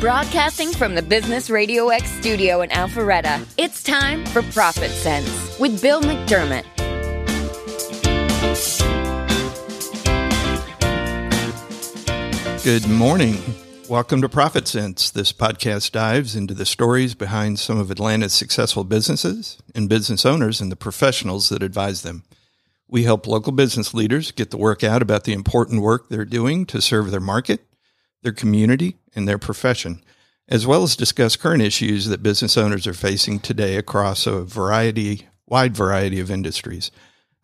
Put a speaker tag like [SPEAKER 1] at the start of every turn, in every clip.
[SPEAKER 1] Broadcasting from the Business RadioX studio in Alpharetta, it's time for ProfitSense with Bill McDermott.
[SPEAKER 2] Good morning. Welcome to ProfitSense. This podcast dives into the stories behind some of Atlanta's successful businesses and business owners and the professionals that advise them. We help local business leaders get the word out about the important work they're doing to serve their market, their community, and their profession, as well as discuss current issues that business owners are facing today across a variety, wide variety of industries.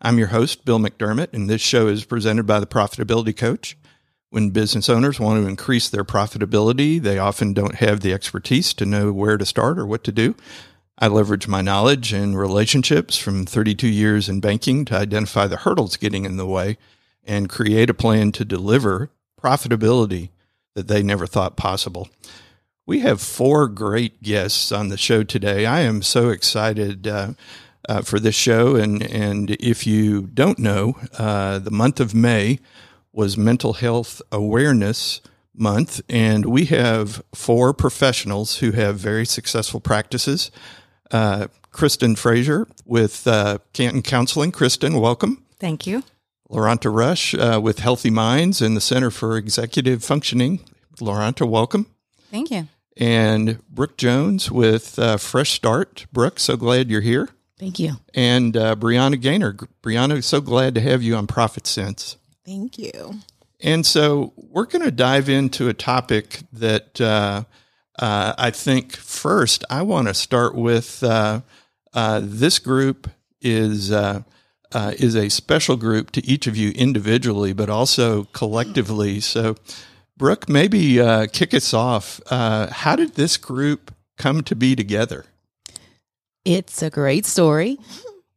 [SPEAKER 2] I'm your host, Bill McDermott, and this show is presented by the Profitability Coach. When business owners want to increase their profitability, they often don't have the expertise to know where to start or what to do. I leverage my knowledge and relationships from 32 years in banking to identify the hurdles getting in the way and create a plan to deliver profitability that they never thought possible. We have four great guests on the show today. I am so excited uh, uh, for this show. And, and if you don't know, uh, the month of May was Mental Health Awareness Month. And we have four professionals who have very successful practices uh, Kristen Fraser with uh, Canton Counseling. Kristen, welcome.
[SPEAKER 3] Thank you.
[SPEAKER 2] Laronta Rush uh, with Healthy Minds and the Center for Executive Functioning. Laronta, welcome.
[SPEAKER 3] Thank you.
[SPEAKER 2] And Brooke Jones with uh, Fresh Start. Brooke, so glad you're here.
[SPEAKER 4] Thank you.
[SPEAKER 2] And uh, Brianna Gaynor. Brianna, so glad to have you on ProfitSense.
[SPEAKER 4] Thank you.
[SPEAKER 2] And so we're going to dive into a topic that uh, uh, I think first, I want to start with uh, uh, this group is uh, uh, is a special group to each of you individually, but also collectively. So, Brooke, maybe uh, kick us off. how did this group come to be together?
[SPEAKER 4] It's a great story.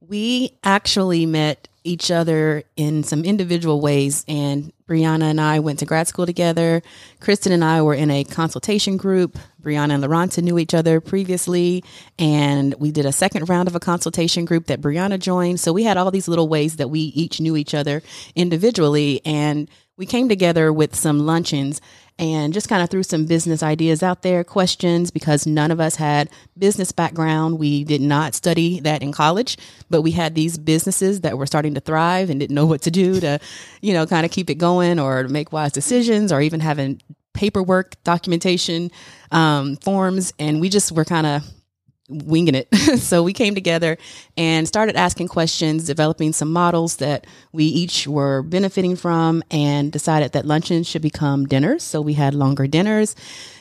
[SPEAKER 4] We actually met each other in some individual ways. And Brianna and I went to grad school together. Kristen and I were in a consultation group. Brianna and Laronta knew each other previously. And we did a second round of a consultation group that Brianna joined. So we had all these little ways that we each knew each other individually. And we came together with some luncheons and just kind of threw some business ideas out there, questions, because none of us had business background. We did not study that in college, but we had these businesses that were starting to thrive and didn't know what to do to, you know, kind of keep it going or make wise decisions or even having paperwork, documentation, um, forms. And we just were kind of winging it. so we came together and started asking questions, developing some models that we each were benefiting from, and decided that luncheons should become dinners. So we had longer dinners.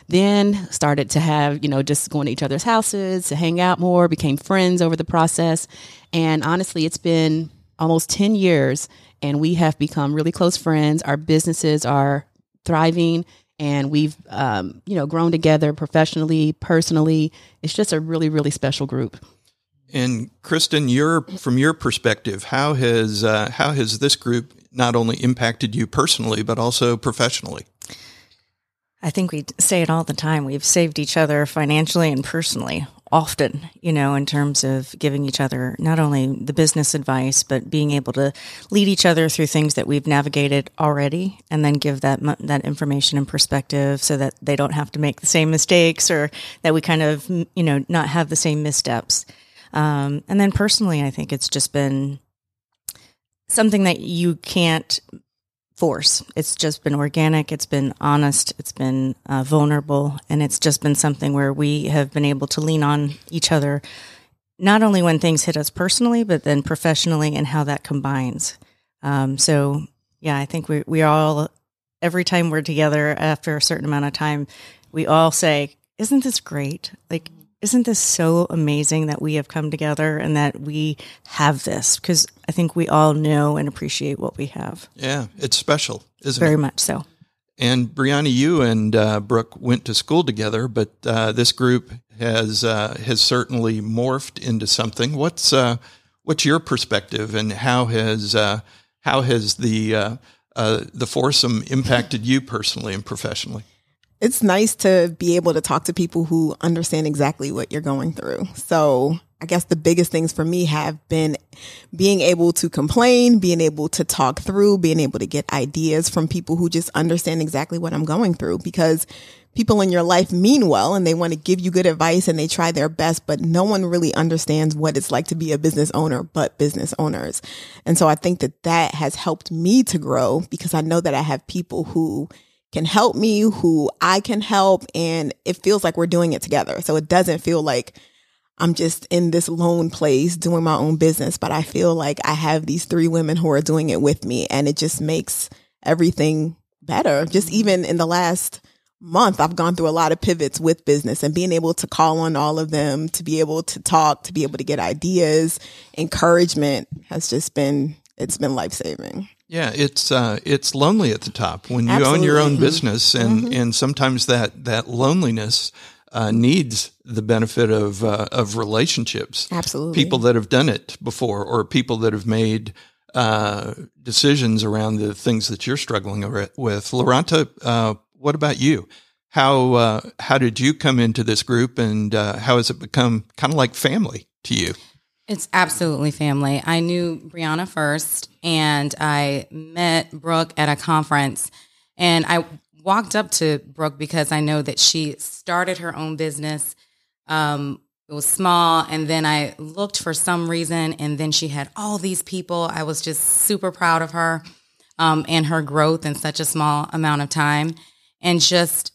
[SPEAKER 4] Then started to have, you know, just going to each other's houses to hang out more, became friends over the process. And honestly, it's been almost 10 years and we have become really close friends. Our businesses are thriving and we've um, you know grown together professionally personally. It's just a really really special group.
[SPEAKER 2] And kristen your from your perspective how has uh, how has this group not only impacted you personally but also professionally?
[SPEAKER 3] I think we say it all the time. We've saved each other financially and personally often, you know, in terms of giving each other not only the business advice, but being able to lead each other through things that we've navigated already and then give that, that information and perspective so that they don't have to make the same mistakes or that we kind of, you know, not have the same missteps. Um, and then personally, I think it's just been something that you can't force. It's just been organic, it's been honest, it's been uh, vulnerable, and it's just been something where we have been able to lean on each other, not only when things hit us personally, but then professionally and how that combines. Um, so, yeah, I think we, we all, every time we're together after a certain amount of time, we all say, Isn't this great? Like, isn't this so amazing that we have come together and that we have this? Because I think we all know and appreciate what we have.
[SPEAKER 2] Yeah, it's special, isn't
[SPEAKER 3] Very
[SPEAKER 2] it?
[SPEAKER 3] Very much so.
[SPEAKER 2] And Brianna, you and uh, Brooke went to school together, but uh, this group has uh, has certainly morphed into something. What's uh, what's your perspective, and how has uh, how has the uh, the foursome impacted you personally and professionally?
[SPEAKER 5] It's nice to be able to talk to people who understand exactly what you're going through. So I guess the biggest things for me have been being able to complain, being able to talk through, being able to get ideas from people who just understand exactly what I'm going through because people in your life mean well and they want to give you good advice and they try their best, but no one really understands what it's like to be a business owner, but business owners. And so I think that that has helped me to grow because I know that I have people who can help me, who I can help, and it feels like we're doing it together. So it doesn't feel like I'm just in this lone place doing my own business, but I feel like I have these three women who are doing it with me and it just makes everything better. Just mm-hmm. even in the last month, I've gone through a lot of pivots with business and being able to call on all of them to be able to talk, to be able to get ideas, encouragement has just been, it's been life saving.
[SPEAKER 2] Yeah, it's uh, it's lonely at the top when you Absolutely. own your own mm-hmm. business, and mm-hmm. and sometimes that that loneliness uh, needs the benefit of uh, of relationships.
[SPEAKER 5] Absolutely,
[SPEAKER 2] people that have done it before, or people that have made uh, decisions around the things that you're struggling with. Laronta, uh, what about you? How uh, how did you come into this group, and uh, how has it become kind of like family to you?
[SPEAKER 6] It's absolutely family. I knew Brianna first, and I met Brooke at a conference, and I walked up to Brooke because I know that she started her own business. Um, it was small, and then I looked for some reason, and then she had all these people. I was just super proud of her um, and her growth in such a small amount of time, and just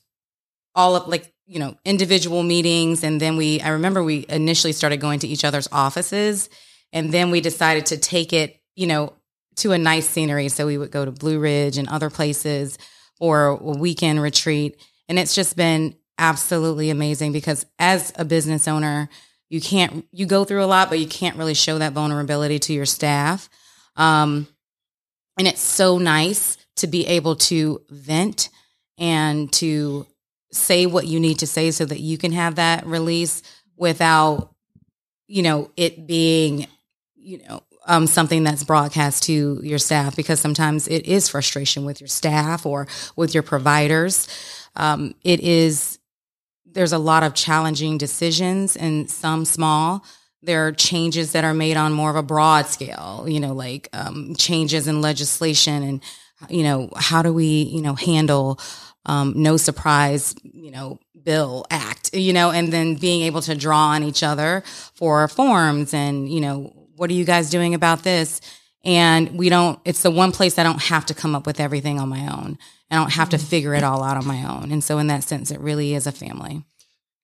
[SPEAKER 6] all of like you know individual meetings. And then we, I remember we initially started going to each other's offices, and then we decided to take it, you know, to a nice scenery. So we would go to Blue Ridge and other places or a weekend retreat. And it's just been absolutely amazing because as a business owner, you can't, you go through a lot, but you can't really show that vulnerability to your staff. Um, and it's so nice to be able to vent and to say what you need to say so that you can have that release without, you know, it being, you know, um, something that's broadcast to your staff because sometimes it is frustration with your staff or with your providers. Um, it is, there's a lot of challenging decisions and some small. There are changes that are made on more of a broad scale, you know, like um, changes in legislation and, you know, how do we, you know, handle um, no surprise, you know, bill act, you know, and then being able to draw on each other for forms and, you know, what are you guys doing about this? And we don't, it's the one place I don't have to come up with everything on my own. I don't have to mm-hmm. figure it all out on my own. And so in that sense, it really is a family.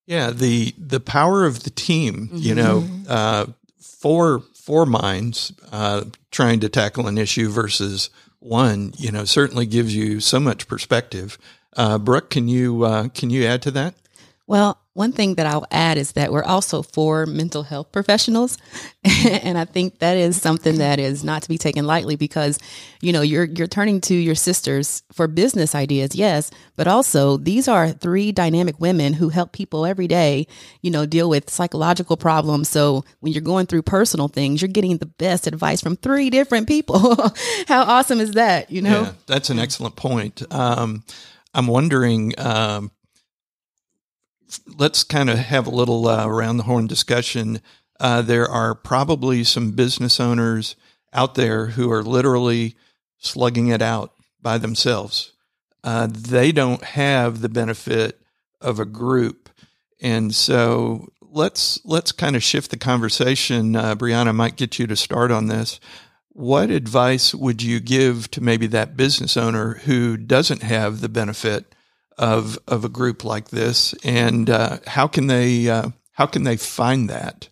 [SPEAKER 2] Yeah. The, the power of the team, mm-hmm. you know, uh, four, four minds, uh, trying to tackle an issue versus one, you know, certainly gives you so much perspective. Uh, Brooke, can you, uh, can you add to that?
[SPEAKER 4] Well, one thing that I'll add is that we're also for mental health professionals. and I think that is something that is not to be taken lightly because, you know, you're you're turning to your sisters for business ideas, yes, but also these are three dynamic women who help people every day, you know, deal with psychological problems. So when you're going through personal things, you're getting the best advice from three different people. How awesome is that, you know? Yeah,
[SPEAKER 2] that's an excellent point. Um, I'm wondering um, let's kind of have a little uh, around the horn discussion. Uh, there are probably some business owners out there who are literally slugging it out by themselves. Uh, they don't have the benefit of a group, and so let's let's kind of shift the conversation. Uh, Brianna might get you to start on this. What advice would you give to maybe that business owner who doesn't have the benefit of of a group like this, and uh, how can they uh, how can they find that?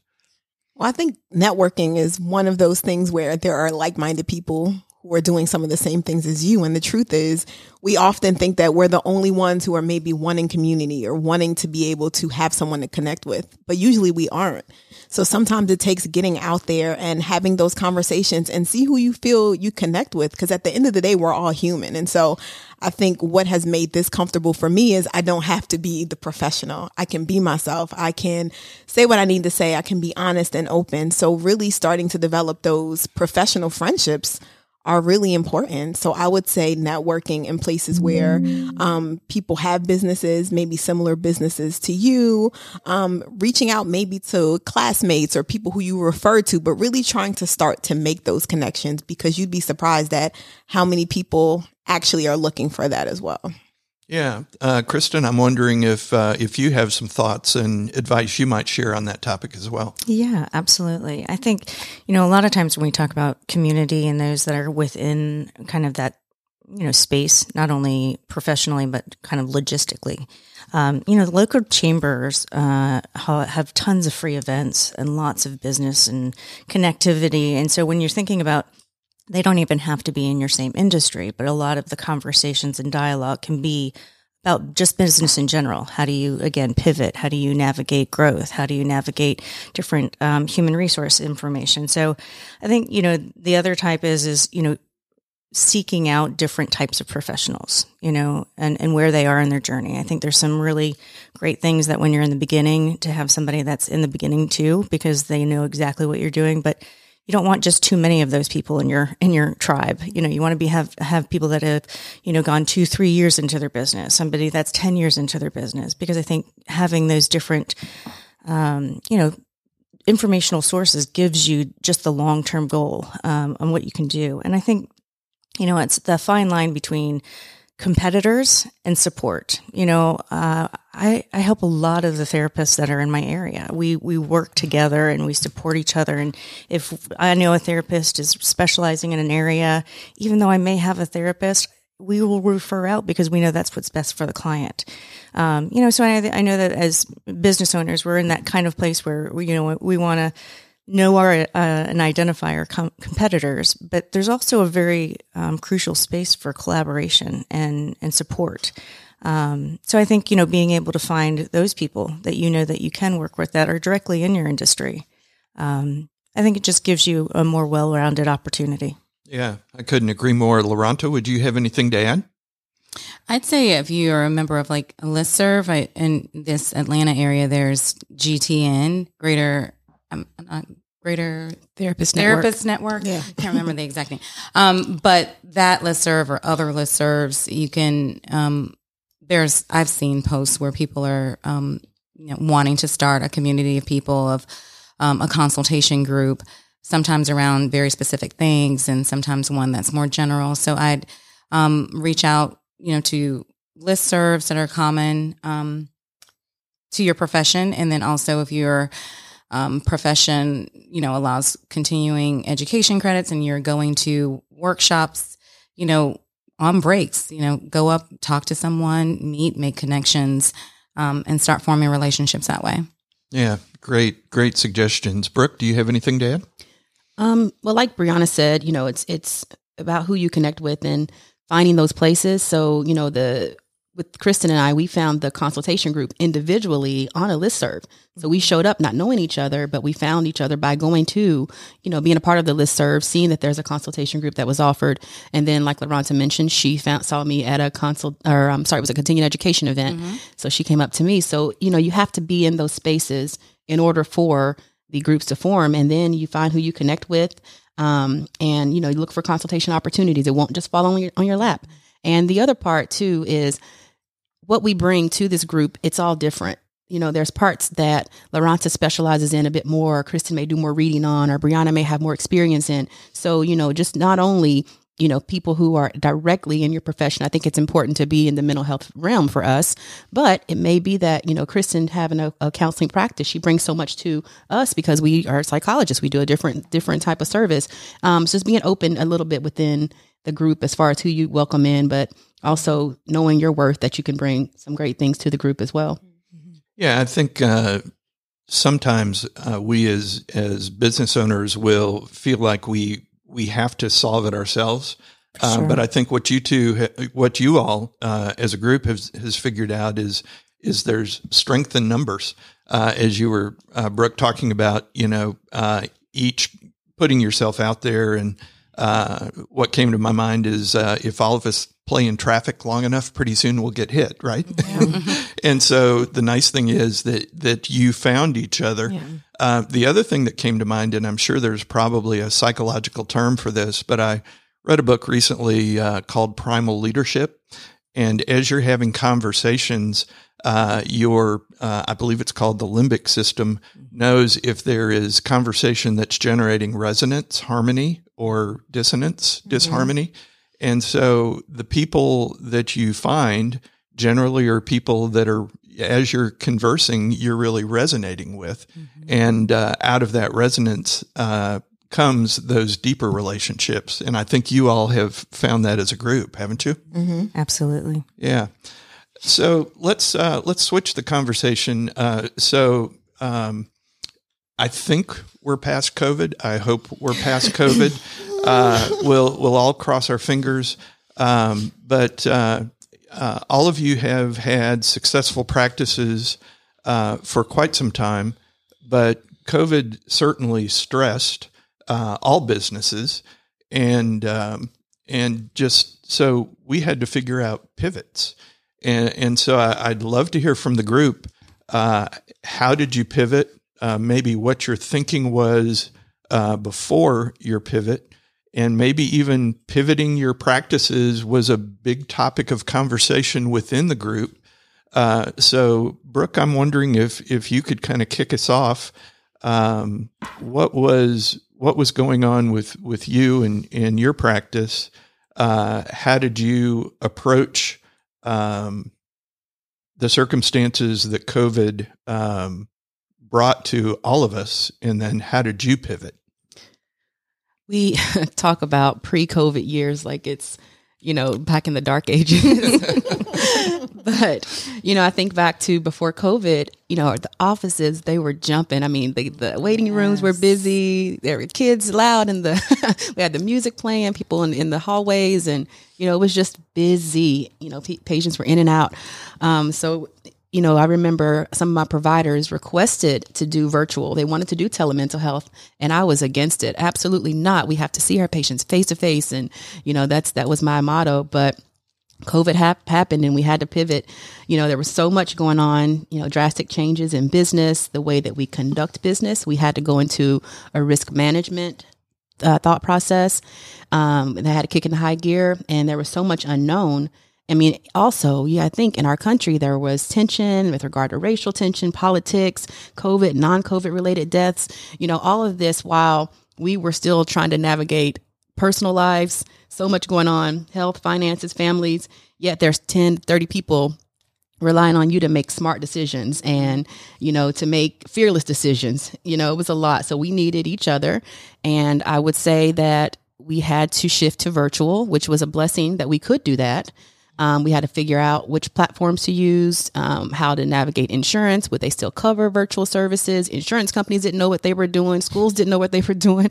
[SPEAKER 5] Well, I think networking is one of those things where there are like minded people who are doing some of the same things as you. And the truth is, we often think that we're the only ones who are maybe wanting community or wanting to be able to have someone to connect with, but usually we aren't. So sometimes it takes getting out there and having those conversations and see who you feel you connect with. Cause at the end of the day, we're all human. And so I think what has made this comfortable for me is I don't have to be the professional. I can be myself. I can say what I need to say. I can be honest and open. So really starting to develop those professional friendships are really important. So I would say networking in places where um, people have businesses, maybe similar businesses to you, um, reaching out maybe to classmates or people who you refer to, but really trying to start to make those connections because you'd be surprised at how many people actually are looking for that as well.
[SPEAKER 2] Yeah, uh, Kristen, I'm wondering if uh, if you have some thoughts and advice you might share on that topic as well.
[SPEAKER 3] Yeah, absolutely. I think, you know, a lot of times when we talk about community and those that are within kind of that, you know, space, not only professionally, but kind of logistically, um, you know, the local chambers uh, have tons of free events and lots of business and connectivity. And so when you're thinking about they don't even have to be in your same industry, but a lot of the conversations and dialogue can be about just business in general. How do you, again, pivot? How do you navigate growth? How do you navigate different um, human resource information? So I think, you know, the other type is, is, you know, seeking out different types of professionals, you know, and, and where they are in their journey. I think there's some really great things that when you're in the beginning to have somebody that's in the beginning too, because they know exactly what you're doing. But you don't want just too many of those people in your in your tribe. You know, you want to be have have people that have you know gone two three years into their business, somebody that's ten years into their business, because I think having those different, um, you know, informational sources gives you just the long term goal um, on what you can do, and I think you know it's the fine line between competitors and support. You know, uh, I, I help a lot of the therapists that are in my area. We we work together and we support each other. And if I know a therapist is specializing in an area, even though I may have a therapist, we will refer out because we know that's what's best for the client. Um, you know, so I, I know that as business owners, we're in that kind of place where we, you know we want to know our uh, and identify our com- competitors, but there's also a very um, crucial space for collaboration and and support. Um, so I think you know being able to find those people that you know that you can work with that are directly in your industry, um, I think it just gives you a more well-rounded opportunity.
[SPEAKER 2] Yeah, I couldn't agree more. Laronta, would you have anything to add?
[SPEAKER 6] I'd say if you're a member of like a listserv I, in this Atlanta area, there's GTN, Greater um, uh, Greater
[SPEAKER 4] Therapist Network.
[SPEAKER 6] Therapist Network. Yeah. I can't remember the exact name. Um, but that listserv or other listservs, you can, um, there's, I've seen posts where people are, um, you know, wanting to start a community of people of, um, a consultation group, sometimes around very specific things and sometimes one that's more general. So I'd, um, reach out, you know, to listservs that are common, um, to your profession. And then also if you're, um, profession, you know, allows continuing education credits and you're going to workshops, you know, on breaks, you know, go up, talk to someone, meet, make connections, um, and start forming relationships that way.
[SPEAKER 2] Yeah, great, great suggestions. Brooke, do you have anything to add?
[SPEAKER 4] Um, well, like Brianna said, you know, it's it's about who you connect with and finding those places. So, you know, the with Kristen and I, we found the consultation group individually on a listserv. So we showed up not knowing each other, but we found each other by going to, you know, being a part of the listserv, seeing that there's a consultation group that was offered. And then, like Laronta mentioned, she found, saw me at a consult, or I'm sorry, it was a continuing education event. Mm-hmm. So she came up to me. So, you know, you have to be in those spaces in order for the groups to form. And then you find who you connect with. Um, and, you know, you look for consultation opportunities. It won't just fall on your, on your lap. And the other part too is, what we bring to this group, it's all different. You know, there's parts that Laronta specializes in a bit more, Kristen may do more reading on, or Brianna may have more experience in. So, you know, just not only you know, people who are directly in your profession. I think it's important to be in the mental health realm for us, but it may be that, you know, Kristen having a, a, counseling practice, she brings so much to us because we are psychologists. We do a different, different type of service. Um, so just being open a little bit within the group as far as who you welcome in, but also knowing your worth that you can bring some great things to the group as well.
[SPEAKER 2] Yeah, I think uh, sometimes uh, we as as business owners will feel like we we have to solve it ourselves. Uh, sure. but I think what you two, what you all uh, as a group has has figured out is is there's strength in numbers. Uh, as you were uh, Brooke talking about, you know, each putting yourself out there and uh, what came to my mind is uh, if all of us play in traffic long enough, pretty soon we'll get hit, right? Yeah. and so the nice thing is that that you found each other. Yeah. Uh, the other thing that came to mind, and I'm sure there's probably a psychological term for this, but I read a book recently uh, called Primal Leadership. And as you're having conversations, uh, your, uh, I believe it's called the limbic system, knows if there is conversation that's generating resonance, harmony, or dissonance, disharmony. And so the people that you find generally are people that are, as you're conversing, you're really resonating with. And uh, out of that resonance uh, comes those deeper relationships. And I think you all have found that as a group, haven't you?
[SPEAKER 3] Absolutely.
[SPEAKER 2] Yeah. So let's uh, let's switch the conversation. Uh, so um, I think we're past COVID. I hope we're past COVID. Uh, we'll we'll all cross our fingers. Um, but uh, uh, all of you have had successful practices uh, for quite some time, but COVID certainly stressed uh, all businesses, and um, and just so we had to figure out pivots, and and so I, I'd love to hear from the group. Uh, how did you pivot? Uh, maybe what your thinking was uh, before your pivot, and maybe even pivoting your practices was a big topic of conversation within the group. Uh, so, Brooke, I'm wondering if if you could kind of kick us off. Um, what was what was going on with with you and and your practice? Uh, how did you approach um, the circumstances that COVID um, brought to all of us, and then how did you pivot?
[SPEAKER 4] We talk about pre-COVID years like it's, you know, back in the dark ages. but, you know, I think back to before COVID, you know, the offices, they were jumping. I mean, the, the waiting rooms were busy. There were kids loud and the, we had the music playing, people in, in the hallways and, you know, it was just busy. You know, p- patients were in and out. Um, so you know, I remember some of my providers requested to do virtual. They wanted to do telemental health and I was against it. Absolutely not. We have to see our patients face to face. And, you know, that's, that was my motto. But COVID hap- happened and we had to pivot. You know, there was so much going on, you know, drastic changes in business, the way that we conduct business. We had to go into a risk management uh, thought process. Um, had to kick in high gear and there was so much unknown I mean, also, yeah, I think in our country there was tension with regard to racial tension, politics, COVID, non COVID related deaths, you know, all of this while we were still trying to navigate personal lives, so much going on, health, finances, families, yet there's 10, 30 people relying on you to make smart decisions and you know to make fearless decisions. You know it was a lot. So we needed each other. And i would say that we had to shift to virtual which was a blessing that we could do that um, we had to figure out which platforms to use, um, how to navigate insurance. Would they still cover virtual services? Insurance companies didn't know what they were doing. Schools didn't know what they were doing.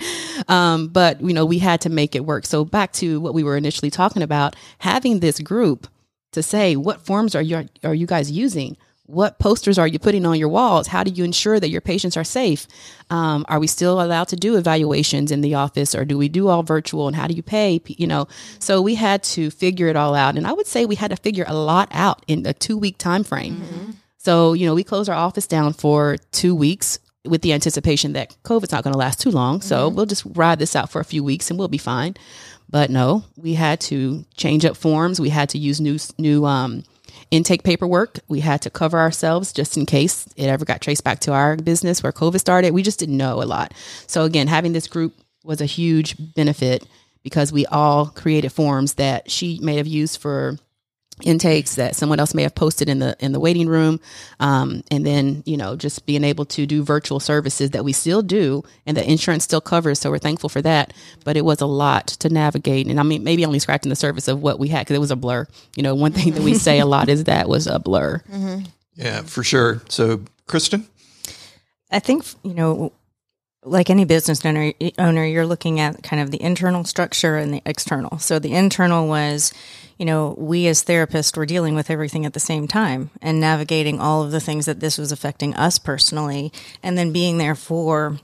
[SPEAKER 4] Um, but, you know, we had to make it work. So back to what we were initially talking about, having this group to say, what forms are you, are you guys using? What posters are you putting on your walls? How do you ensure that your patients are safe? Um, are we still allowed to do evaluations in the office or do we do all virtual and how do you pay? You know, so we had to figure it all out. And I would say we had to figure a lot out in a two week time frame. Mm-hmm. So, you know, we closed our office down for two weeks with the anticipation that COVID's not going to last too long. So mm-hmm. we'll just ride this out for a few weeks and we'll be fine. But no, we had to change up forms. We had to use new, new, um, intake paperwork. We had to cover ourselves just in case it ever got traced back to our business where COVID started. We just didn't know a lot. So again, having this group was a huge benefit because we all created forms that she may have used for intakes that someone else may have posted in the in the waiting room um, and then you know just being able to do virtual services that we still do and the insurance still covers. So we're thankful for that. But it was a lot to navigate. And i mean maybe only scratching the surface of what we had because it was a blur. You know one thing that we say a lot is that was a blur.
[SPEAKER 2] Mm-hmm. yeah for sure. So kristen?
[SPEAKER 3] I think you know like any business owner, owner, you're looking at kind of the internal structure and the external. So the internal was, you know, we as therapists were dealing with everything at the same time and navigating all of the things that this was affecting us personally and then being there for,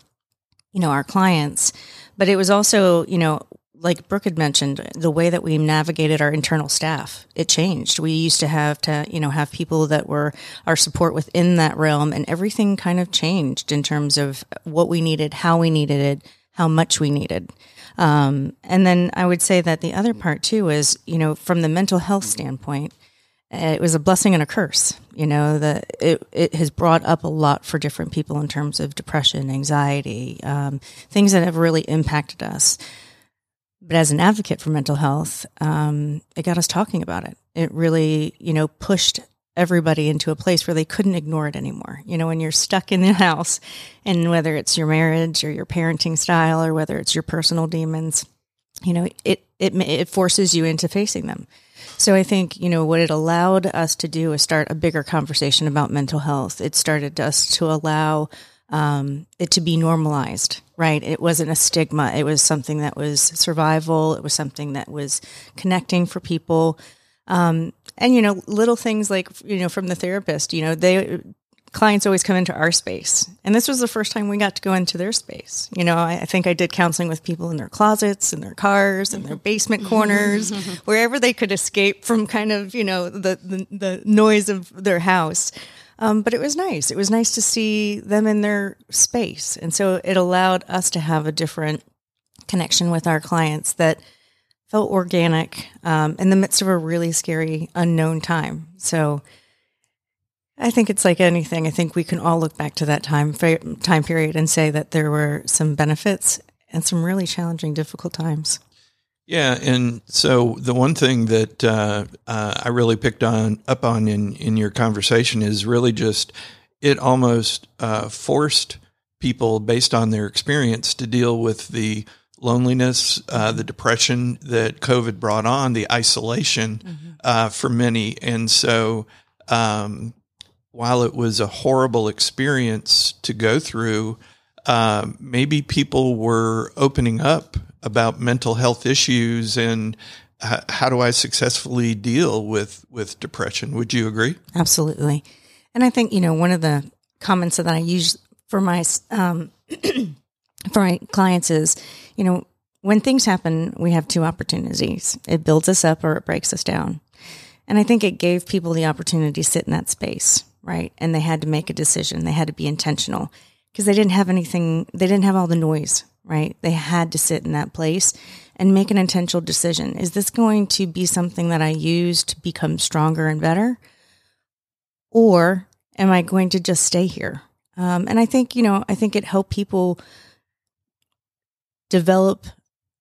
[SPEAKER 3] you know, our clients. But it was also, you know, like Brooke had mentioned, the way that we navigated our internal staff, it changed. We used to have to, you know, have people that were our support within that realm and everything kind of changed in terms of what we needed, how we needed it, how much we needed. Um, and then I would say that the other part too is, you know, from the mental health standpoint, it was a blessing and a curse. You know, that it, it has brought up a lot for different people in terms of depression, anxiety, um, things that have really impacted us. But as an advocate for mental health, um, it got us talking about it. It really, you know, pushed everybody into a place where they couldn't ignore it anymore. You know, when you're stuck in the house, and whether it's your marriage or your parenting style or whether it's your personal demons, you know, it it it forces you into facing them. So I think, you know, what it allowed us to do is start a bigger conversation about mental health. It started us to allow um, it to be normalized, right? It wasn't a stigma. It was something that was survival. It was something that was connecting for people. Um, and, you know, little things like, you know, from the therapist, you know, they, clients always come into our space. And this was the first time we got to go into their space. You know, I, I think I did counseling with people in their closets, in their cars, in their basement corners, wherever they could escape from kind of, you know, the, the, the noise of their house. Um, but it was nice. It was nice to see them in their space. And so it allowed us to have a different connection with our clients that felt organic um, in the midst of a really scary, unknown time. So, I think it's like anything. I think we can all look back to that time time period and say that there were some benefits and some really challenging, difficult times.
[SPEAKER 2] Yeah, and so the one thing that uh, uh, I really picked on up on in in your conversation is really just it almost uh, forced people based on their experience to deal with the loneliness, uh, the depression that COVID brought on, the isolation mm-hmm. Uh, for many, and so. Um, while it was a horrible experience to go through, uh, maybe people were opening up about mental health issues and how do I successfully deal with with depression? Would you agree?
[SPEAKER 3] Absolutely, and I think you know one of the comments that I use for my um, for my clients is, you know, when things happen, we have two opportunities: it builds us up or it breaks us down. And I think it gave people the opportunity to sit in that space right? And they had to make a decision. They had to be intentional because they didn't have anything, they didn't have all the noise, right? They had to sit in that place and make an intentional decision. Is this going to be something that I use to become stronger and better? Or am I going to just stay here? Um, and I think, you know, I think it helped people develop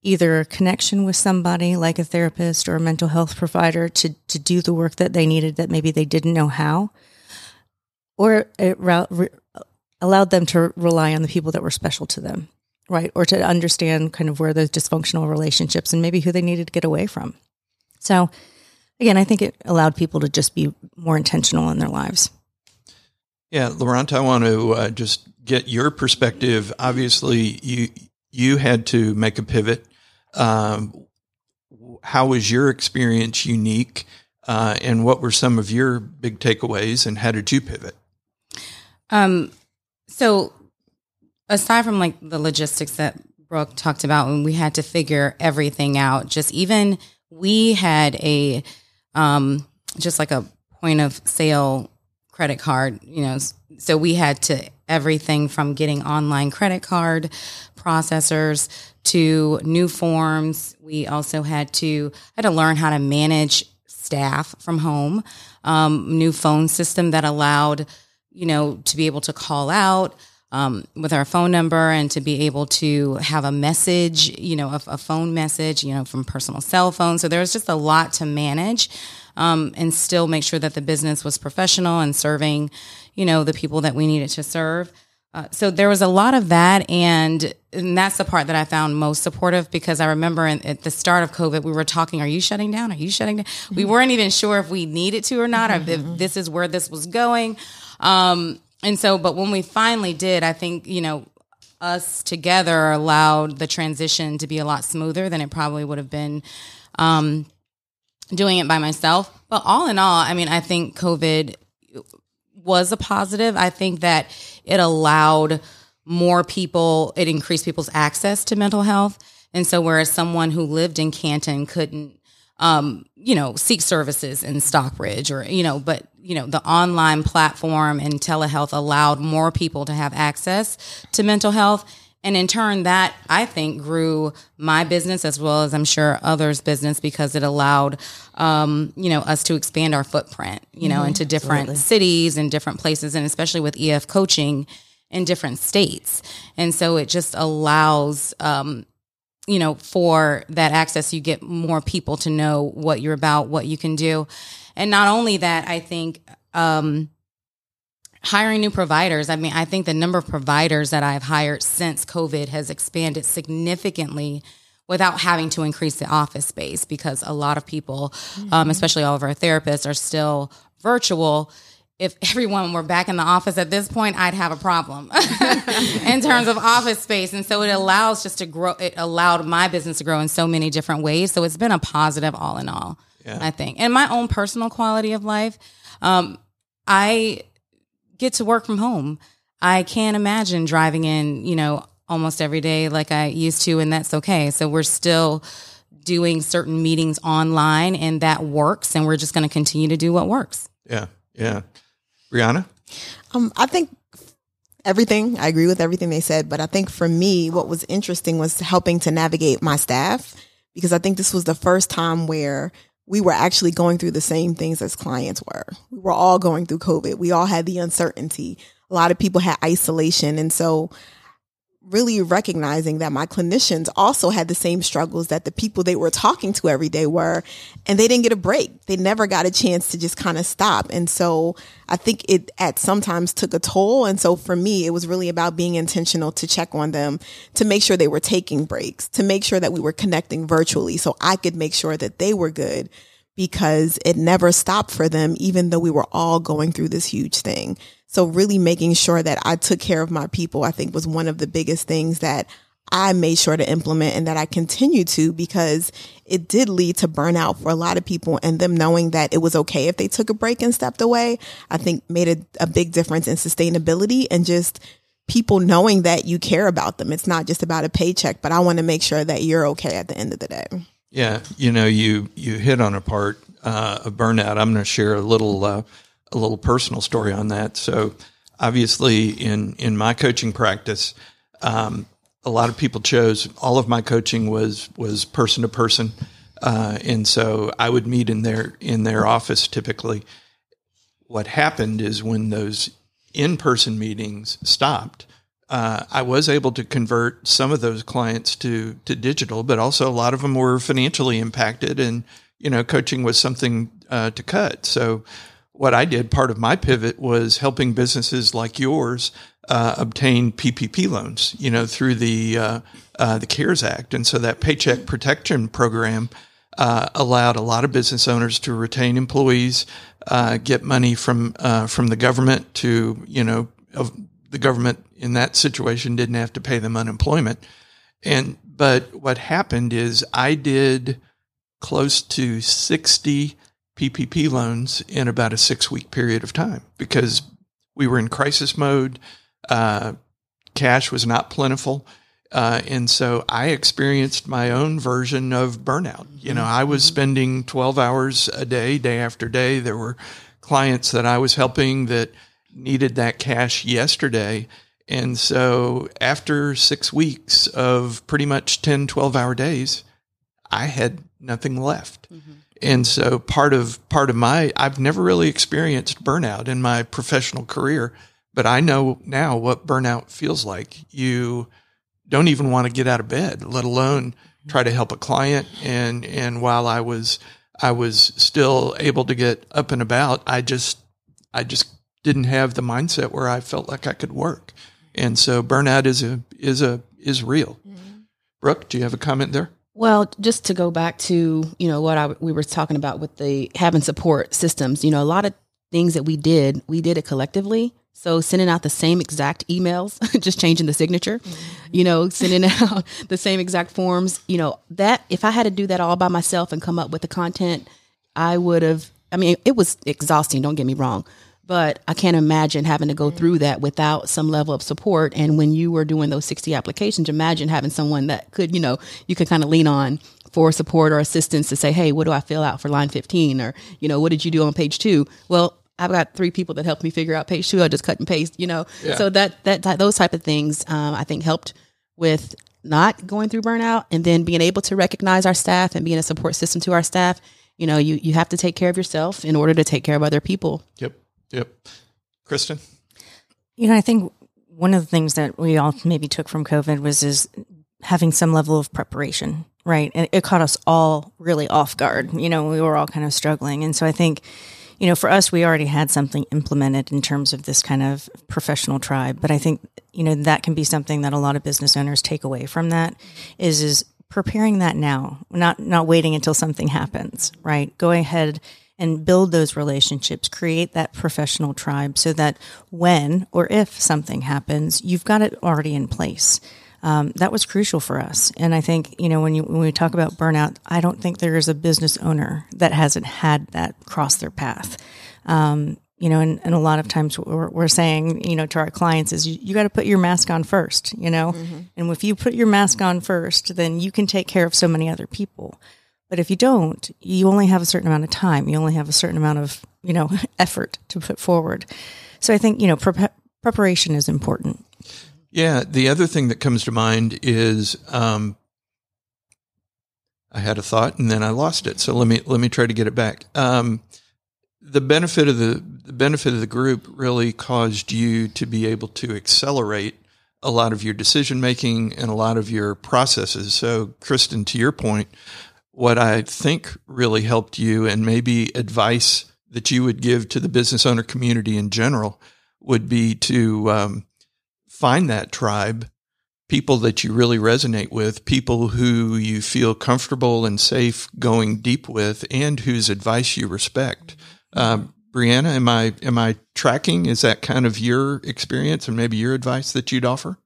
[SPEAKER 3] either a connection with somebody like a therapist or a mental health provider to, to do the work that they needed that maybe they didn't know how or it allowed them to rely on the people that were special to them, right? Or to understand kind of where those dysfunctional relationships and maybe who they needed to get away from. So, again, I think it allowed people to just be more intentional in their lives.
[SPEAKER 2] Yeah, Laurent, I want to uh, just get your perspective. Obviously, you you had to make a pivot. Um, how was your experience unique, uh, and what were some of your big takeaways, and how did you pivot?
[SPEAKER 6] Um, so aside from like the logistics that Brooke talked about, when we had to figure everything out, just even we had a um, just like a point of sale credit card, you know, so we had to everything from getting online credit card processors to new forms. We also had to had to learn how to manage staff from home. Um, new phone system that allowed you know, to be able to call out um, with our phone number and to be able to have a message, you know, a, a phone message, you know, from personal cell phone. So there was just a lot to manage um, and still make sure that the business was professional and serving, you know, the people that we needed to serve. Uh, so there was a lot of that, and, and that's the part that I found most supportive because I remember in, at the start of COVID, we were talking, "Are you shutting down? Are you shutting down?" Mm-hmm. We weren't even sure if we needed to or not, mm-hmm. or if this is where this was going. Um, and so, but when we finally did, I think, you know, us together allowed the transition to be a lot smoother than it probably would have been um, doing it by myself. But all in all, I mean, I think COVID was a positive. I think that it allowed more people, it increased people's access to mental health. And so, whereas someone who lived in Canton couldn't, um, you know, seek services in Stockbridge or, you know, but you know, the online platform and telehealth allowed more people to have access to mental health. And in turn, that I think grew my business as well as I'm sure others' business because it allowed, um, you know, us to expand our footprint, you know, into different cities and different places, and especially with EF coaching in different states. And so it just allows, um, you know, for that access, you get more people to know what you're about, what you can do. And not only that, I think, um, hiring new providers. I mean, I think the number of providers that I've hired since COVID has expanded significantly without having to increase the office space because a lot of people, mm-hmm. um, especially all of our therapists, are still virtual. If everyone were back in the office at this point, I'd have a problem in terms of office space. And so it allows just to grow, it allowed my business to grow in so many different ways. So it's been a positive all in all, yeah. I think. And my own personal quality of life, um, I get to work from home. I can't imagine driving in, you know, almost every day like I used to, and that's okay. So we're still doing certain meetings online, and that works, and we're just going to continue to do what works.
[SPEAKER 2] Yeah, yeah. Brianna,
[SPEAKER 5] um, I think everything. I agree with everything they said, but I think for me, what was interesting was helping to navigate my staff because I think this was the first time where we were actually going through the same things as clients were. We were all going through COVID. We all had the uncertainty. A lot of people had isolation. And so really recognizing that my clinicians also had the same struggles that the people they were talking to every day were, and they didn't get a break. They never got a chance to just kind of stop. And so I think it at sometimes took a toll. And so for me, it was really about being intentional to check on them, to make sure they were taking breaks, to make sure that we were connecting virtually so I could make sure that they were good because it never stopped for them, even though we were all going through this huge thing. So really making sure that I took care of my people, I think was one of the biggest things that I made sure to implement and that I continue to because it did lead to burnout for a lot of people and them knowing that it was okay if they took a break and stepped away, I think made a, a big difference in sustainability and just people knowing that you care about them. It's not just about a paycheck, but I want to make sure that you're okay at the end of the day.
[SPEAKER 2] Yeah, you know, you you hit on a part uh, of burnout. I'm going to share a little uh, a little personal story on that. So, obviously, in in my coaching practice, um, a lot of people chose all of my coaching was was person to person, uh, and so I would meet in their in their office typically. What happened is when those in person meetings stopped. Uh, I was able to convert some of those clients to to digital, but also a lot of them were financially impacted, and you know, coaching was something uh, to cut. So what I did, part of my pivot was helping businesses like yours uh, obtain PPP loans, you know, through the uh, uh, the CARES Act, and so that Paycheck Protection Program uh, allowed a lot of business owners to retain employees, uh, get money from uh, from the government to, you know, the government in that situation didn't have to pay them unemployment, and but what happened is I did close to sixty PPP loans in about a six week period of time because we were in crisis mode. Uh, cash was not plentiful. Uh, and so I experienced my own version of burnout. You know, I was mm-hmm. spending 12 hours a day, day after day. There were clients that I was helping that needed that cash yesterday. And so after six weeks of pretty much 10, 12 hour days, I had nothing left. Mm-hmm. And so part of part of my I've never really experienced burnout in my professional career, but I know now what burnout feels like. You don't even want to get out of bed, let alone try to help a client and and while I was I was still able to get up and about, I just I just didn't have the mindset where I felt like I could work. And so burnout is a is a is real. Mm-hmm. Brooke, do you have a comment there?
[SPEAKER 4] Well, just to go back to you know what I, we were talking about with the having support systems, you know, a lot of things that we did, we did it collectively. So sending out the same exact emails, just changing the signature, mm-hmm. you know, sending out the same exact forms, you know, that if I had to do that all by myself and come up with the content, I would have. I mean, it was exhausting. Don't get me wrong, but I can't imagine having to go mm-hmm. through that without some level of support. And when you were doing those 60 applications, imagine having someone that could, you know, you could kind of lean on for support or assistance to say, hey, what do I fill out for line 15? Or, you know, what did you do on page two? Well, I've got three people that helped me figure out page two. I just cut and paste, you know. Yeah. So that, that, that those type of things, um, I think helped with not going through burnout and then being able to recognize our staff and being a support system to our staff. You know, you, you have to take care of yourself in order to take care of other people.
[SPEAKER 2] Yep. Yep. Kristen?
[SPEAKER 3] You know, I think one of the things that we all maybe took from COVID was is having some level of preparation, right? And it caught us all really off guard. You know, we were all kind of struggling. And so I think, you know, for us, we already had something implemented in terms of this kind of professional tribe. But I think, you know, that can be something that a lot of business owners take away from that is, is preparing that now, not, not waiting until something happens, right? Go ahead and build those relationships, create that professional tribe so that when or if something happens, you've got it already in place. Um, that was crucial for us. And I think, you know, when you, when we talk about burnout, I don't think there is a business owner that hasn't had that cross their path. Um, you know, and, and a lot of times we're, we're saying, you know, to our clients is you, you got to put your mask on first, you know, mm-hmm. and if you put your mask on first, then you can take care of so many other people. But if you don't, you only have a certain amount of time. You only have a certain amount of, you know, effort to put forward. So I think, you know, pre- preparation is important.
[SPEAKER 2] Yeah. The other thing that comes to mind is, um, I had a thought and then I lost it. So let me, let me try to get it back. Um, the benefit of the, the benefit of the group really caused you to be able to accelerate a lot of your decision making and a lot of your processes. So, Kristen, to your point, what I think really helped you and maybe advice that you would give to the business owner community in general would be to um, find that tribe, people that you really resonate with, people who you feel comfortable and safe going deep with, and whose advice you respect. Um, Brianna, am I am I tracking? Is that kind of your experience and maybe your advice that you'd offer?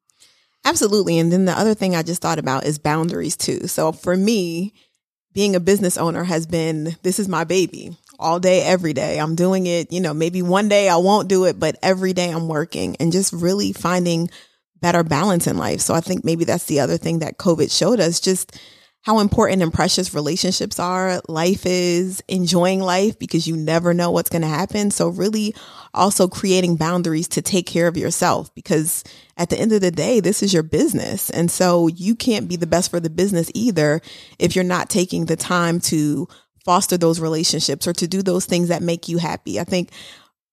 [SPEAKER 5] Absolutely. And then the other thing I just thought about is boundaries too. So for me, being a business owner has been this is my baby all day, every day. I'm doing it, you know, maybe one day I won't do it, but every day I'm working and just really finding better balance in life. So I think maybe that's the other thing that COVID showed us just how important and precious relationships are, life is, enjoying life because you never know what's going to happen. So really also creating boundaries to take care of yourself because at the end of the day, this is your business. And so you can't be the best for the business either if you're not taking the time to foster those relationships or to do those things that make you happy. I think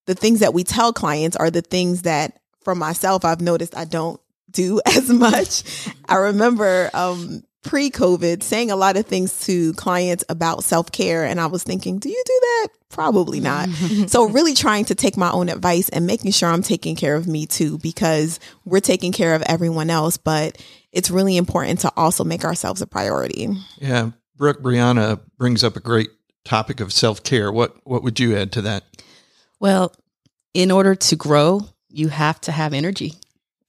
[SPEAKER 5] the things that we tell clients are the things that for myself, I've noticed I don't do as much. I remember um, pre COVID saying a lot of things to clients about self care. And I was thinking, do you do that? Probably not. so, really trying to take my own advice and making sure I'm taking care of me too, because we're taking care of everyone else. But it's really important to also make ourselves a priority.
[SPEAKER 2] Yeah. Brooke Brianna brings up a great topic of self care. What, what would you add to that?
[SPEAKER 4] Well, in order to grow, you have to have energy,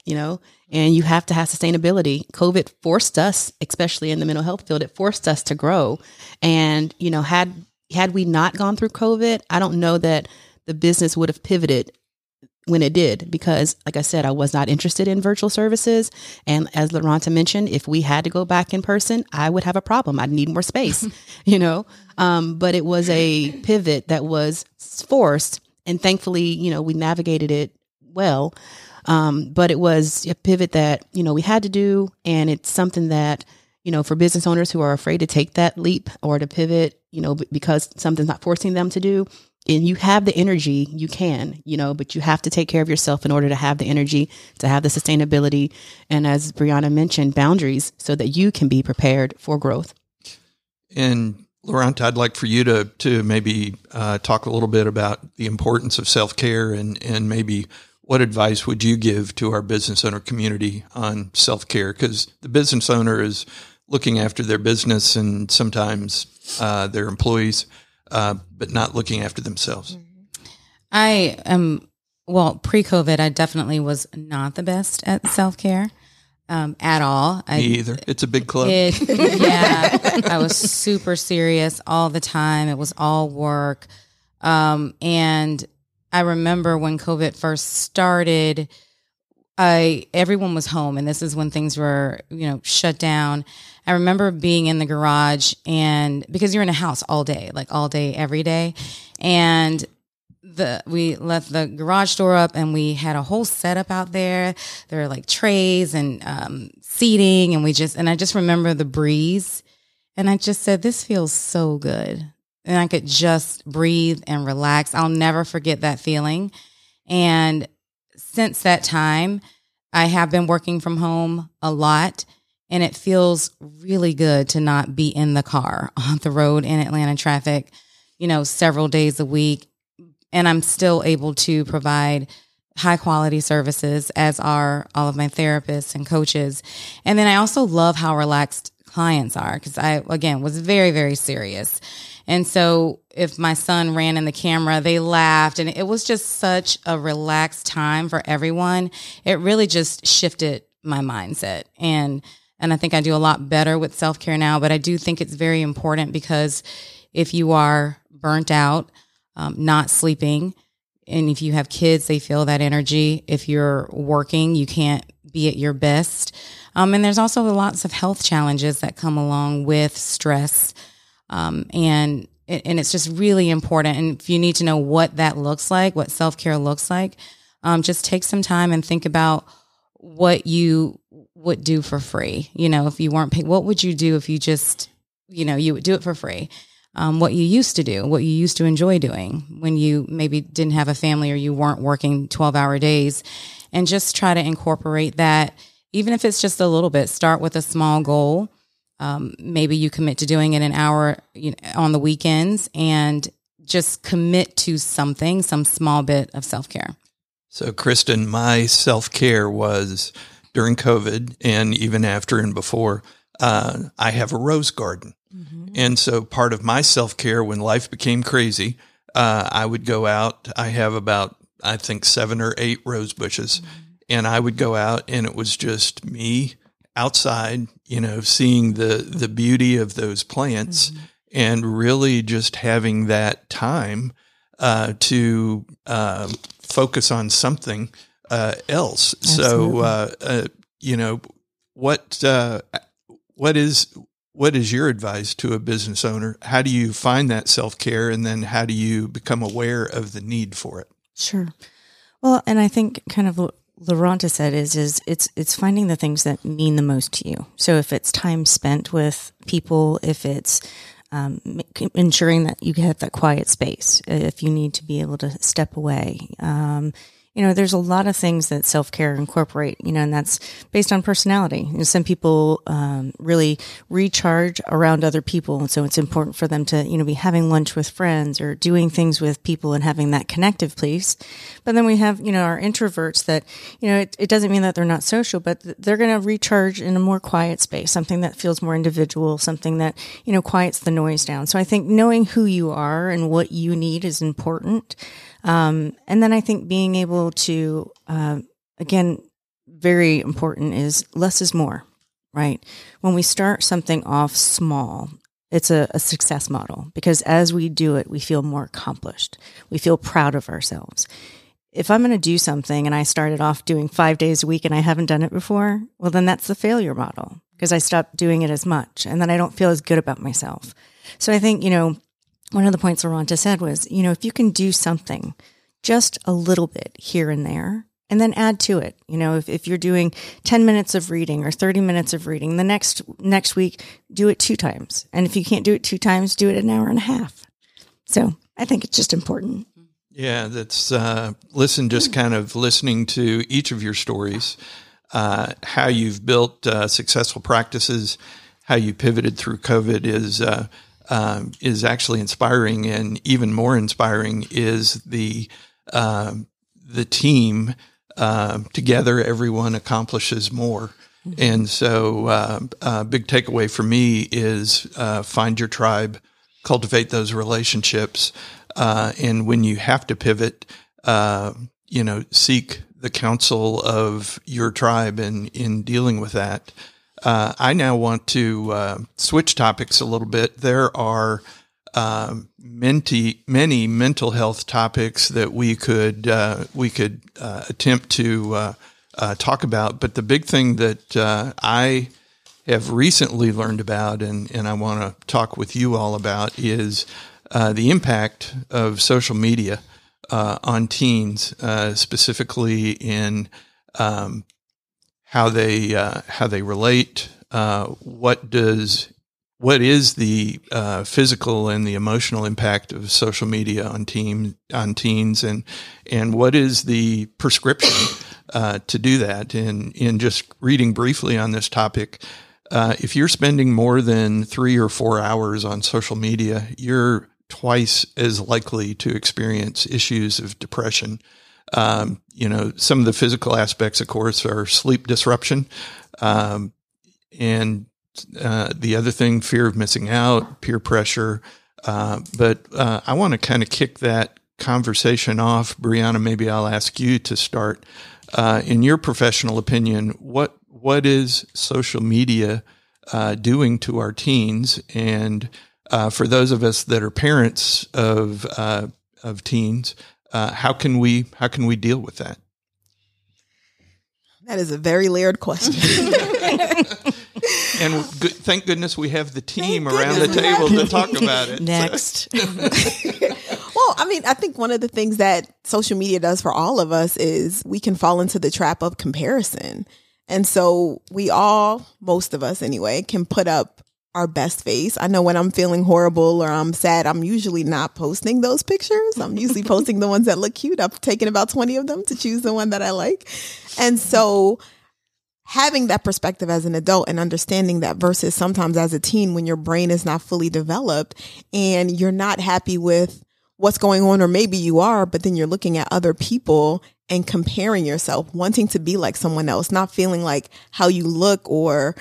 [SPEAKER 4] you know, and you have to have sustainability. COVID forced us, especially in the mental health field, it forced us to grow. And, you know, had had we not gone through COVID, I don't know that the business would have pivoted when it did because like I said, I was not interested in virtual services. And as Laronta mentioned, if we had to go back in person, I would have a problem. I'd need more space, you know? Um, but it was a pivot that was forced. And thankfully, you know, we navigated it well. Um, but it was a pivot that, you know, we had to do. And it's something that, you know, for business owners who are afraid to take that leap or to pivot, you know, because something's not forcing them to do, and you have the energy, you can, you know, but you have to take care of yourself in order to have the energy, to have the sustainability. And as Brianna mentioned, boundaries so that you can be prepared for growth.
[SPEAKER 2] And Laronta, I'd like for you to to maybe uh, talk a little bit about the importance of self care and and maybe what advice would you give to our business owner community on self care? Because the business owner is looking after their business and sometimes uh, their employees, uh, but not looking after themselves.
[SPEAKER 6] I am, well, pre COVID, I definitely was not the best at self care. Um, at all.
[SPEAKER 2] I, Me either. It's a big club.
[SPEAKER 6] It, yeah, I was super serious all the time. It was all work, um, and I remember when COVID first started, I everyone was home and this is when things were, you know, shut down. I remember being in the garage and because you're in a house all day, like all day every day, and the we left the garage door up and we had a whole setup out there. There were like trays and um, seating, and we just and I just remember the breeze, and I just said, "This feels so good," and I could just breathe and relax. I'll never forget that feeling. And since that time, I have been working from home a lot. And it feels really good to not be in the car on the road in Atlanta traffic, you know, several days a week and I'm still able to provide high quality services as are all of my therapists and coaches. And then I also love how relaxed clients are because I, again, was very, very serious. And so if my son ran in the camera, they laughed and it was just such a relaxed time for everyone. It really just shifted my mindset. And, and I think I do a lot better with self care now, but I do think it's very important because if you are burnt out, um, not sleeping. And if you have kids, they feel that energy. If you're working, you can't be at your best. Um, and there's also lots of health challenges that come along with stress. Um, and and it's just really important. And if you need to know what that looks like, what self care looks like, um, just take some time and think about what you would do for free. You know, if you weren't paid, what would you do if you just, you know, you would do it for free? um, what you used to do, what you used to enjoy doing when you maybe didn't have a family or you weren't working 12 hour days, and just try to incorporate that, even if it's just a little bit. Start with a small goal. Um, maybe you commit to doing it an hour you know, on the weekends and just commit to something, some small bit of self care.
[SPEAKER 2] So, Kristen, my self care was during COVID and even after and before. Uh, I have a rose garden. Mm-hmm. And so part of my self care when life became crazy, uh, I would go out. I have about, I think, seven or eight rose bushes. Mm-hmm. And I would go out and it was just me outside, you know, seeing the, the beauty of those plants mm-hmm. and really just having that time uh, to uh, focus on something uh, else. Absolutely. So, uh, uh, you know, what what is what is your advice to a business owner? How do you find that self care, and then how do you become aware of the need for it?
[SPEAKER 3] Sure. Well, and I think kind of Laronta said is is it's it's finding the things that mean the most to you. So if it's time spent with people, if it's um, ensuring that you have that quiet space, if you need to be able to step away, um, you know, there's a lot of things that self care incorporate, you know, and that's based on personality. You know, some people um, really recharge around other people. And so it's important for them to, you know, be having lunch with friends or doing things with people and having that connective piece. But then we have, you know, our introverts that, you know, it, it doesn't mean that they're not social, but they're going to recharge in a more quiet space, something that feels more individual, something that, you know, quiets the noise down. So I think knowing who you are and what you need is important. Um, and then I think being able to, uh, again, very important is less is more, right? When we start something off small, it's a, a, success model because as we do it, we feel more accomplished. We feel proud of ourselves. If I'm going to do something and I started off doing five days a week and I haven't done it before, well, then that's the failure model because I stopped doing it as much and then I don't feel as good about myself. So I think, you know, one of the points Laronta said was, you know, if you can do something just a little bit here and there, and then add to it. You know, if, if you're doing 10 minutes of reading or 30 minutes of reading, the next next week, do it two times. And if you can't do it two times, do it an hour and a half. So I think it's just important.
[SPEAKER 2] Yeah, that's uh, listen, just kind of listening to each of your stories, uh, how you've built uh, successful practices, how you pivoted through COVID is uh, um, is actually inspiring, and even more inspiring is the um, the team uh, together. Everyone accomplishes more, mm-hmm. and so uh, a big takeaway for me is uh, find your tribe, cultivate those relationships, uh, and when you have to pivot, uh, you know, seek the counsel of your tribe in in dealing with that. Uh, I now want to uh, switch topics a little bit. There are uh, many, many mental health topics that we could uh, we could uh, attempt to talk about, but the big thing that I have recently learned about, and, and I want to talk with you all about, is the impact of social media on teens, specifically in um, how they uh, how they relate. Uh, what does what is the uh, physical and the emotional impact of social media on team on teens, and and what is the prescription uh, to do that? And in just reading briefly on this topic, uh, if you're spending more than three or four hours on social media, you're twice as likely to experience issues of depression. Um, you know, some of the physical aspects, of course, are sleep disruption. Um, and uh, the other thing, fear of missing out, peer pressure. Uh, but uh, I want to kind of kick that conversation off. Brianna, maybe I'll ask you to start. Uh, in your professional opinion, what what is social media uh, doing to our teens? And uh, for those of us that are parents of of teens, uh, how can we how can we deal with that?
[SPEAKER 5] That is a very layered question.
[SPEAKER 2] and good, thank goodness we have the team thank around the table to talk about it.
[SPEAKER 3] Next.
[SPEAKER 5] well, I mean, I think one of the things that social media does for all of us is we can fall into the trap of comparison. And so we all, most of us anyway, can put up our best face. I know when I'm feeling horrible or I'm sad, I'm usually not posting those pictures. I'm usually posting the ones that look cute. I've taken about 20 of them to choose the one that I like. And so having that perspective as an adult and understanding that versus sometimes as a teen when your brain is not fully developed and you're not happy with what's going on, or maybe you are, but then you're looking at other people and comparing yourself, wanting to be like someone else, not feeling like how you look or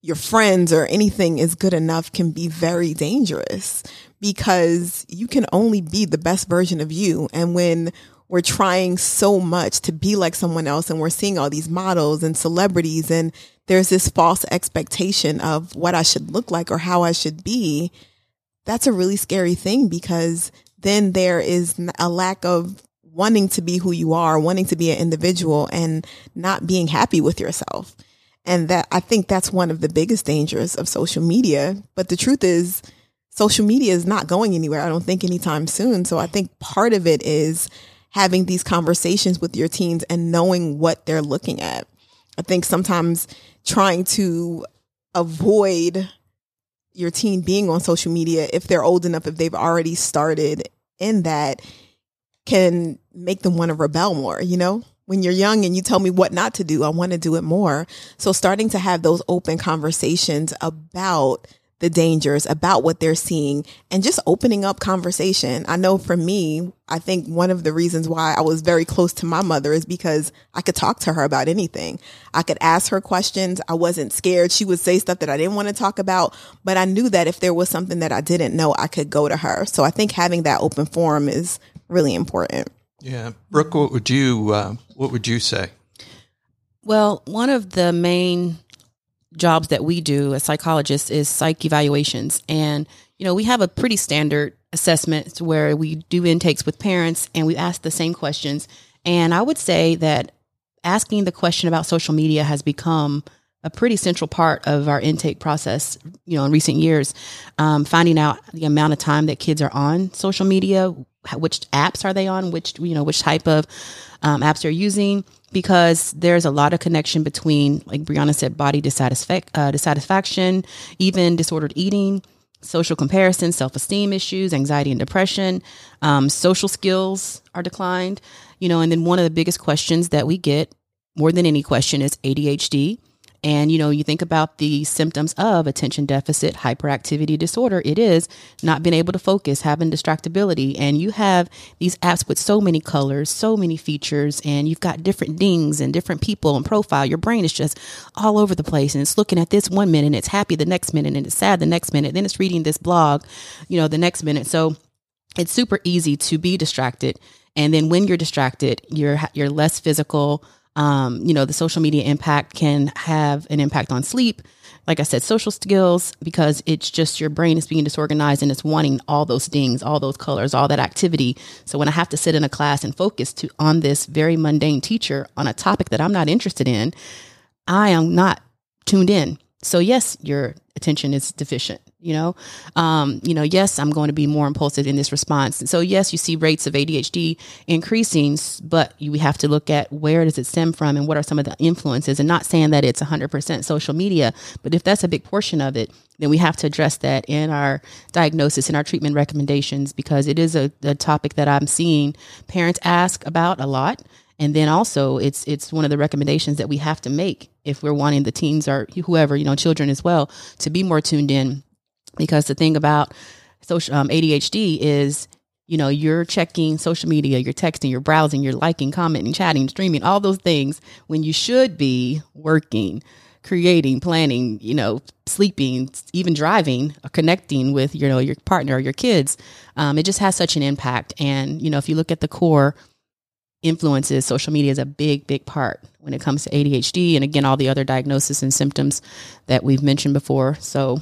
[SPEAKER 5] your friends or anything is good enough can be very dangerous because you can only be the best version of you. And when we're trying so much to be like someone else and we're seeing all these models and celebrities and there's this false expectation of what I should look like or how I should be, that's a really scary thing because then there is a lack of wanting to be who you are, wanting to be an individual and not being happy with yourself. And that I think that's one of the biggest dangers of social media. But the truth is, social media is not going anywhere. I don't think anytime soon. So I think part of it is having these conversations with your teens and knowing what they're looking at. I think sometimes trying to avoid your teen being on social media if they're old enough, if they've already started in that, can make them want to rebel more, you know? When you're young and you tell me what not to do, I want to do it more. So starting to have those open conversations about the dangers about what they're seeing and just opening up conversation. I know for me, I think one of the reasons why I was very close to my mother is because I could talk to her about anything. I could ask her questions. I wasn't scared. She would say stuff that I didn't want to talk about, but I knew that if there was something that I didn't know, I could go to her. So I think having that open forum is really important.
[SPEAKER 2] Yeah. Brooke, what would you, uh, what would you say?
[SPEAKER 4] Well, one of the main jobs that we do as psychologists is psych evaluations. And, you know, we have a pretty standard assessment where we do intakes with parents and we ask the same questions. And I would say that asking the question about social media has become a pretty central part of our intake process, you know, in recent years, um, finding out the amount of time that kids are on social media, which apps are they on, which, you know, which type of um, apps they're using, because there's a lot of connection between, like Brianna said, body dissatisfac- uh, dissatisfaction, even disordered eating, social comparison, self esteem issues, anxiety and depression, um, social skills are declined, you know, and then one of the biggest questions that we get more than any question is ADHD. And, you know, you think about the symptoms of attention deficit hyperactivity disorder. It is not being able to focus, having distractibility. And you have these apps with so many colors, so many features, and you've got different dings and different people and profile. Your brain is just all over the place. And it's looking at this one minute, and it's happy the next minute, and it's sad the next minute. Then it's reading this blog, you know, the next minute. So it's super easy to be distracted. And then when you're distracted, you're, you're less physical, um, you know, the social media impact can have an impact on sleep. Like I said, social skills, because it's just your brain is being disorganized and it's wanting all those things, all those colors, all that activity. So when I have to sit in a class and focus to on this very mundane teacher on a topic that I'm not interested in, I am not tuned in. So yes, your attention is deficient. You know? Um, you know yes i'm going to be more impulsive in this response. So yes you see rates of adhd increasing but you, we have to look at where does it stem from and what are some of the influences and not saying that it's 100% social media but if that's a big portion of it then we have to address that in our diagnosis and our treatment recommendations because it is a, a topic that i'm seeing parents ask about a lot. And then also it's it's one of the recommendations that we have to make if we're wanting the teens or whoever you know children as well to be more tuned in because the thing about social um, ADHD is you know you're checking social media you're texting you're browsing you're liking commenting chatting streaming all those things when you should be working creating planning you know sleeping even driving connecting with you know your partner or your kids. Um, it just has such an impact. And you know if you look at the core influences social media is a big big part when it comes to adhd and again all the other diagnoses and symptoms that we've mentioned before. So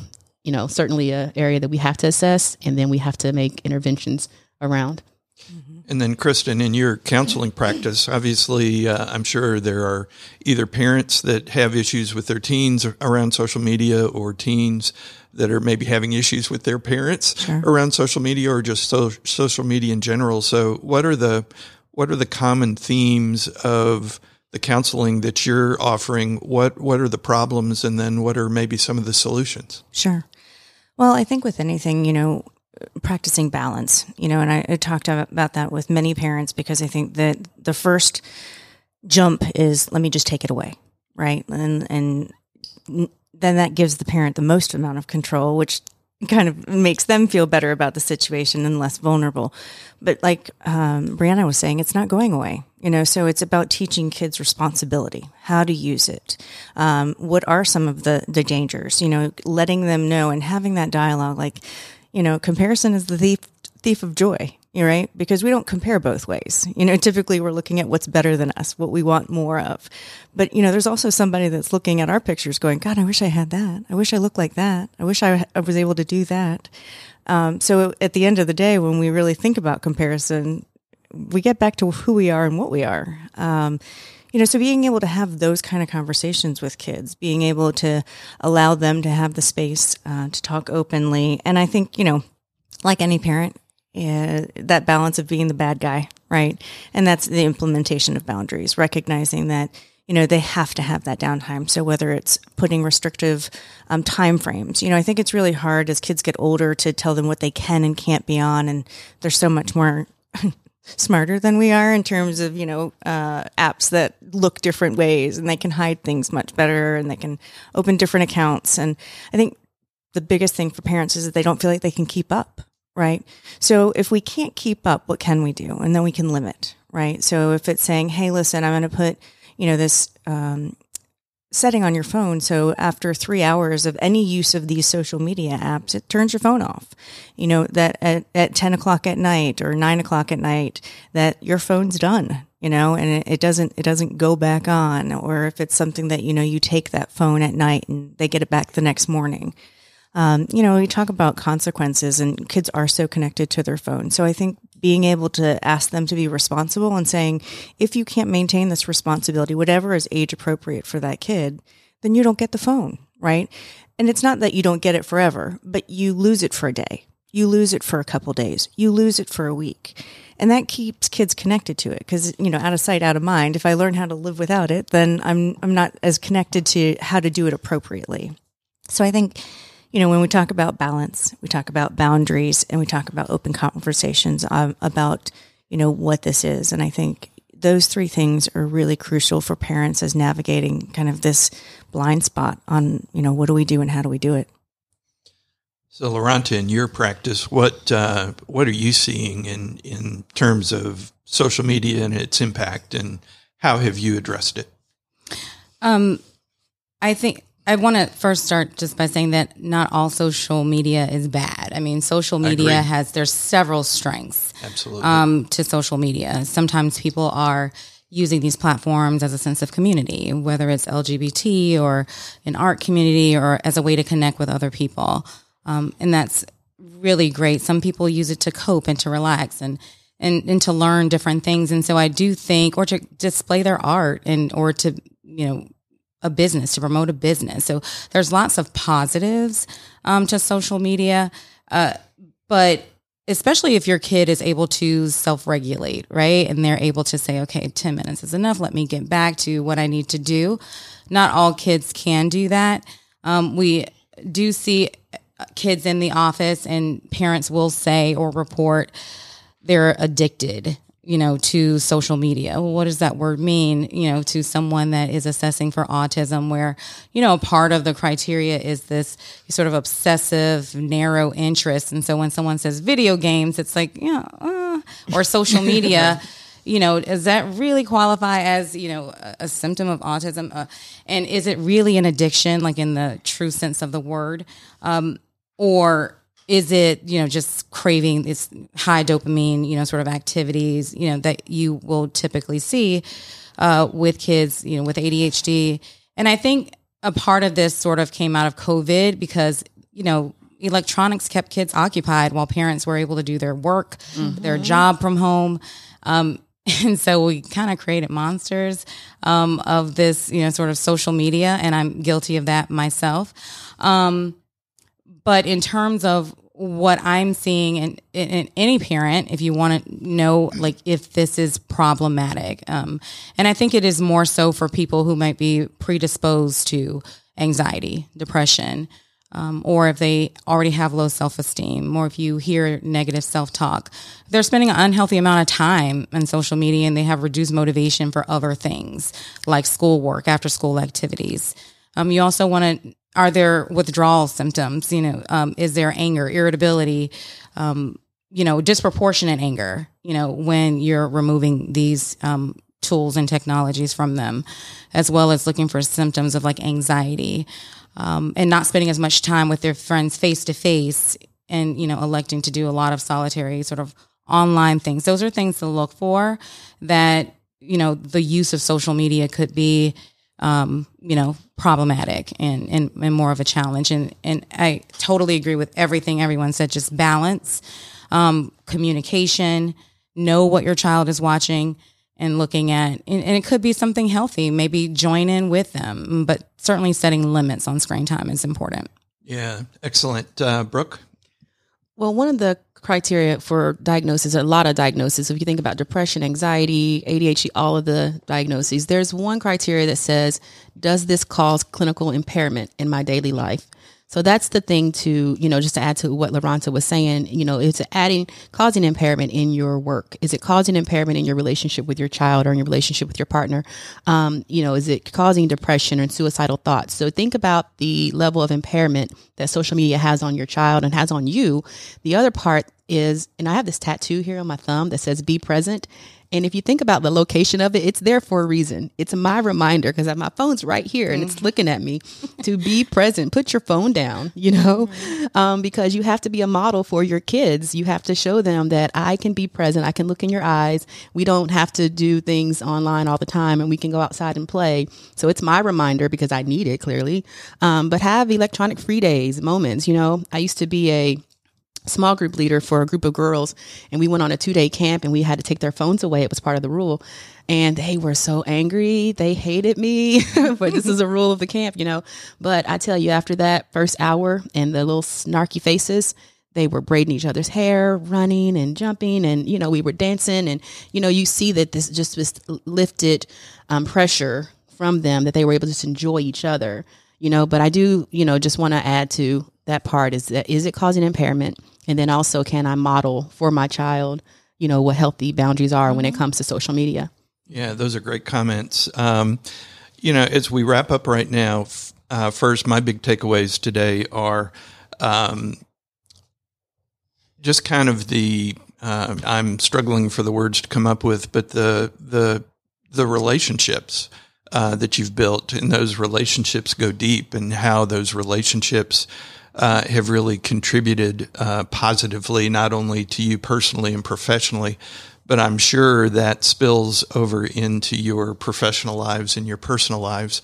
[SPEAKER 4] you know certainly a area that we have to assess and then we have to make interventions around
[SPEAKER 2] and then kristen in your counseling practice obviously uh, i'm sure there are either parents that have issues with their teens around social media or teens that are maybe having issues with their parents sure. around social media or just so, social media in general so what are the what are the common themes of the counseling that you're offering? What what are the problems, and then what are maybe some of the solutions?
[SPEAKER 3] Sure. Well, I think with anything, you know, practicing balance, you know, and I, I talked about that with many parents because I think that the first jump is let me just take it away, right, and and then that gives the parent the most amount of control, which kind of makes them feel better about the situation and less vulnerable. But like um, Brianna was saying, it's not going away. You know, so it's about teaching kids responsibility, how to use it. Um, what are some of the, the dangers? You know, letting them know and having that dialogue. Like, you know, comparison is the thief thief of joy right? Because we don't compare both ways. You know, typically we're looking at what's better than us, what we want more of. But, you know, there's also somebody that's looking at our pictures going, God, I wish I had that. I wish I looked like that. I wish I, I was able to do that. Um, so at the end of the day, when we really think about comparison, we get back to who we are and what we are. Um, you know, so being able to have those kind of conversations with kids, being able to allow them to have the space uh, to talk openly. And I think, you know, like any parent, uh, that balance of being the bad guy, right? And that's the implementation of boundaries, recognizing that you know they have to have that downtime. So whether it's putting restrictive um, time frames, you know, I think it's really hard as kids get older to tell them what they can and can't be on, and they're so much more. smarter than we are in terms of you know uh, apps that look different ways and they can hide things much better and they can open different accounts and i think the biggest thing for parents is that they don't feel like they can keep up right? So if we can't keep up, what can we do? And then we can limit, right? So if it's saying, hey, listen, I'm going to put, you know, this um, setting on your phone. So after three hours of any use of these social media apps, it turns your phone off. You know, that at, at 10 o'clock at night or nine o'clock at night, that your phone's done you know and it, it, doesn't it doesn't go back on or if it's something that you know you take that phone at night and they get it back the next morning um, you know, we talk about consequences, and kids are so connected to their phone. So I think being able to ask them to be responsible and saying, if you can't maintain this responsibility, whatever is age appropriate for that kid, then you don't get the phone, right? And it's not that you don't get it forever, but you lose it for a day. You lose it for a couple days. You lose it for a week. And that keeps kids connected to it because, you know, out of sight, out of mind. If I learn how to live without it, then I'm, I'm not as connected to how to do it appropriately. So I think you know, when we talk about balance, we talk about boundaries and we talk about open conversations um, about, you know, what this is. And I think those three things are really crucial for parents as navigating kind of this blind spot on, you know, what do we do and how do we do it?
[SPEAKER 2] So, Laronta, in your practice, what uh, what are you seeing in in terms of social media and its impact, and how have you addressed it?
[SPEAKER 6] Um, I think I want to first start just by saying that not all social media is bad. I mean, social media has there's several strengths.
[SPEAKER 2] Absolutely.
[SPEAKER 6] Um, to social media, sometimes people are using these platforms as a sense of community, whether it's LGBT or an art community or as a way to connect with other people, um, and that's really great. Some people use it to cope and to relax and and and to learn different things. And so I do think, or to display their art and or to you know a business, to promote a business. So there's lots of positives um, to social media, uh, but especially if your kid is able to self regulate, right? And they're able to say, okay, 10 minutes is enough. Let me get back to what I need to do. Not all kids can do that. Um, we do see kids in the office, and parents will say or report they're addicted you know, to social media. Well, what does that word mean, you know, to someone that is assessing for autism where, you know, part of the criteria is this sort of obsessive, narrow interest. And so when someone says video games, it's like, yeah, uh, or social media, you know, does that really qualify as, you know, a, a symptom of autism? Uh, and is it really an addiction, like in the true sense of the word? Um, or is it you know just craving this high dopamine you know sort of activities you know that you will typically see uh, with kids you know with adhd and i think a part of this sort of came out of covid because you know electronics kept kids occupied while parents were able to do their work mm-hmm. their job from home. Um, and so we kind of created monsters um, of this you know sort of social media and i'm guilty of that myself. Um, but in terms of what I'm seeing in, in, any parent, if you want to know, like, if this is problematic. Um, and I think it is more so for people who might be predisposed to anxiety, depression, um, or if they already have low self esteem, or if you hear negative self talk. They're spending an unhealthy amount of time on social media and they have reduced motivation for other things like schoolwork, after school activities. Um, you also want to are there withdrawal symptoms? You know, um, is there anger, irritability, um, you know, disproportionate anger, you know, when you're removing these um, tools and technologies from them, as well as looking for symptoms of like anxiety um, and not spending as much time with their friends face to face and, you know, electing to do a lot of solitary sort of online things. Those are things to look for that, you know, the use of social media could be um, you know, problematic and, and, and more of a challenge. And, and I totally agree with everything everyone said, just balance, um, communication, know what your child is watching and looking at, and, and, it could be something healthy, maybe join in with them, but certainly setting limits on screen time is important.
[SPEAKER 2] Yeah, excellent. Uh, Brooke?
[SPEAKER 4] Well, one of the criteria for diagnosis, a lot of diagnoses. If you think about depression, anxiety, ADHD, all of the diagnoses, there's one criteria that says, does this cause clinical impairment in my daily life? So that's the thing to, you know, just to add to what Laronta was saying, you know, it's adding, causing impairment in your work. Is it causing impairment in your relationship with your child or in your relationship with your partner? Um, you know, is it causing depression and suicidal thoughts? So think about the level of impairment that social media has on your child and has on you. The other part is, and I have this tattoo here on my thumb that says be present. And if you think about the location of it, it's there for a reason. It's my reminder because my phone's right here and it's mm-hmm. looking at me to be present. Put your phone down, you know, mm-hmm. um, because you have to be a model for your kids. You have to show them that I can be present. I can look in your eyes. We don't have to do things online all the time and we can go outside and play. So it's my reminder because I need it clearly. Um, but have electronic free days, moments. You know, I used to be a small group leader for a group of girls and we went on a two day camp and we had to take their phones away. It was part of the rule. And they were so angry. They hated me, but this is a rule of the camp, you know. But I tell you, after that first hour and the little snarky faces, they were braiding each other's hair, running and jumping, and you know we were dancing, and you know you see that this just was lifted um, pressure from them that they were able to just enjoy each other, you know. But I do, you know, just want to add to that part is that is it causing impairment? And then also, can I model for my child, you know, what healthy boundaries are mm-hmm. when it mm-hmm. comes to social media?
[SPEAKER 2] Yeah, those are great comments. Um, you know, as we wrap up right now, uh, first, my big takeaways today are um, just kind of the uh, I'm struggling for the words to come up with, but the the the relationships uh, that you've built and those relationships go deep, and how those relationships uh, have really contributed uh, positively, not only to you personally and professionally, but I'm sure that spills over into your professional lives and your personal lives.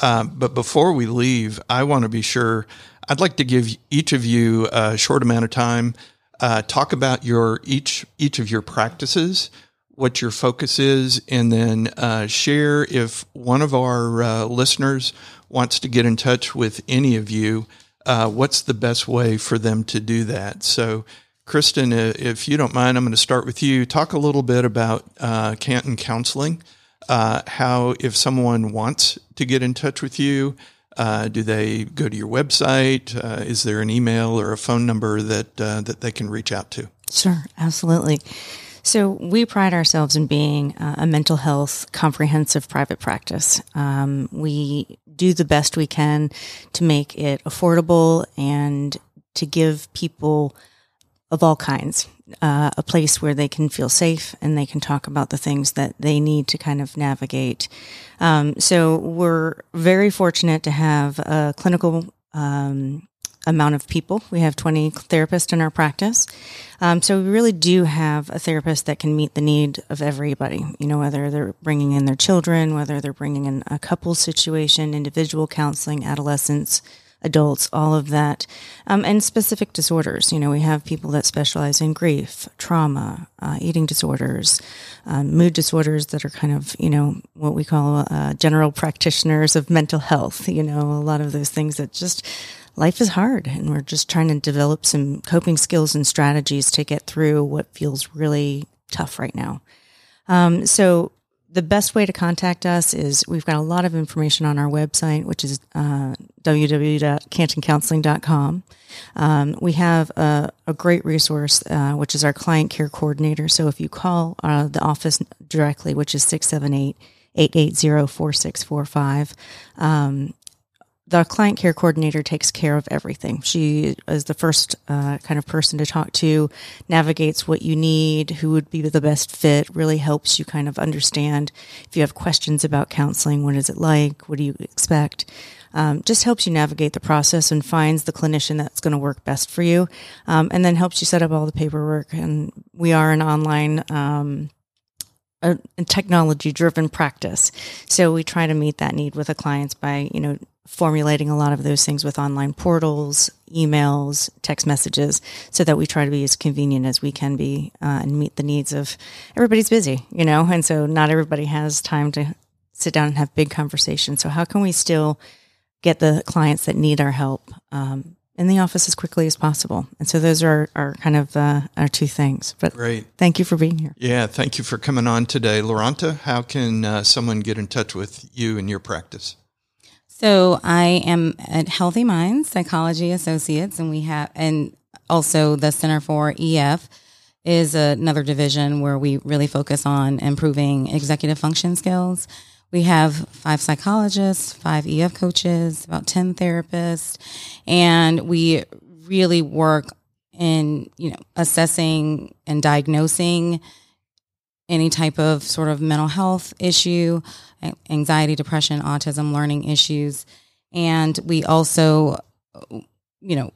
[SPEAKER 2] Uh, but before we leave, I want to be sure I'd like to give each of you a short amount of time. Uh, talk about your each each of your practices, what your focus is, and then uh, share if one of our uh, listeners wants to get in touch with any of you. Uh, what's the best way for them to do that? So, Kristen, if you don't mind, I'm going to start with you. Talk a little bit about uh, Canton Counseling. Uh, how, if someone wants to get in touch with you, uh, do they go to your website? Uh, is there an email or a phone number that uh, that they can reach out to?
[SPEAKER 3] Sure, absolutely. So we pride ourselves in being uh, a mental health comprehensive private practice. Um, we do the best we can to make it affordable and to give people of all kinds uh, a place where they can feel safe and they can talk about the things that they need to kind of navigate. Um, so we're very fortunate to have a clinical um, amount of people. We have 20 therapists in our practice. Um, so we really do have a therapist that can meet the need of everybody, you know, whether they're bringing in their children, whether they're bringing in a couple situation, individual counseling, adolescents, adults, all of that, um, and specific disorders. You know, we have people that specialize in grief, trauma, uh, eating disorders, um, mood disorders that are kind of, you know, what we call uh, general practitioners of mental health. You know, a lot of those things that just life is hard and we're just trying to develop some coping skills and strategies to get through what feels really tough right now. Um, so the best way to contact us is we've got a lot of information on our website, which is uh, www.cantoncounseling.com. Um, we have a, a great resource, uh, which is our client care coordinator. So if you call uh, the office directly, which is 678 880 4645, um, the client care coordinator takes care of everything. She is the first uh, kind of person to talk to, navigates what you need, who would be the best fit, really helps you kind of understand if you have questions about counseling, what is it like, what do you expect. Um, just helps you navigate the process and finds the clinician that's going to work best for you, um, and then helps you set up all the paperwork. And we are an online um, a, technology driven practice. So we try to meet that need with the clients by, you know, formulating a lot of those things with online portals, emails, text messages, so that we try to be as convenient as we can be uh, and meet the needs of everybody's busy, you know, and so not everybody has time to sit down and have big conversations. So how can we still get the clients that need our help um, in the office as quickly as possible. And so those are, are kind of uh, our two things. But
[SPEAKER 2] Great.
[SPEAKER 3] thank you for being here.
[SPEAKER 2] Yeah, thank you for coming on today. Laronta, how can uh, someone get in touch with you and your practice?
[SPEAKER 6] So I am at Healthy Minds Psychology Associates, and we have, and also the Center for EF is another division where we really focus on improving executive function skills. We have five psychologists, five EF coaches, about 10 therapists, and we really work in, you know, assessing and diagnosing any type of sort of mental health issue, anxiety, depression, autism, learning issues. And we also, uh, you know,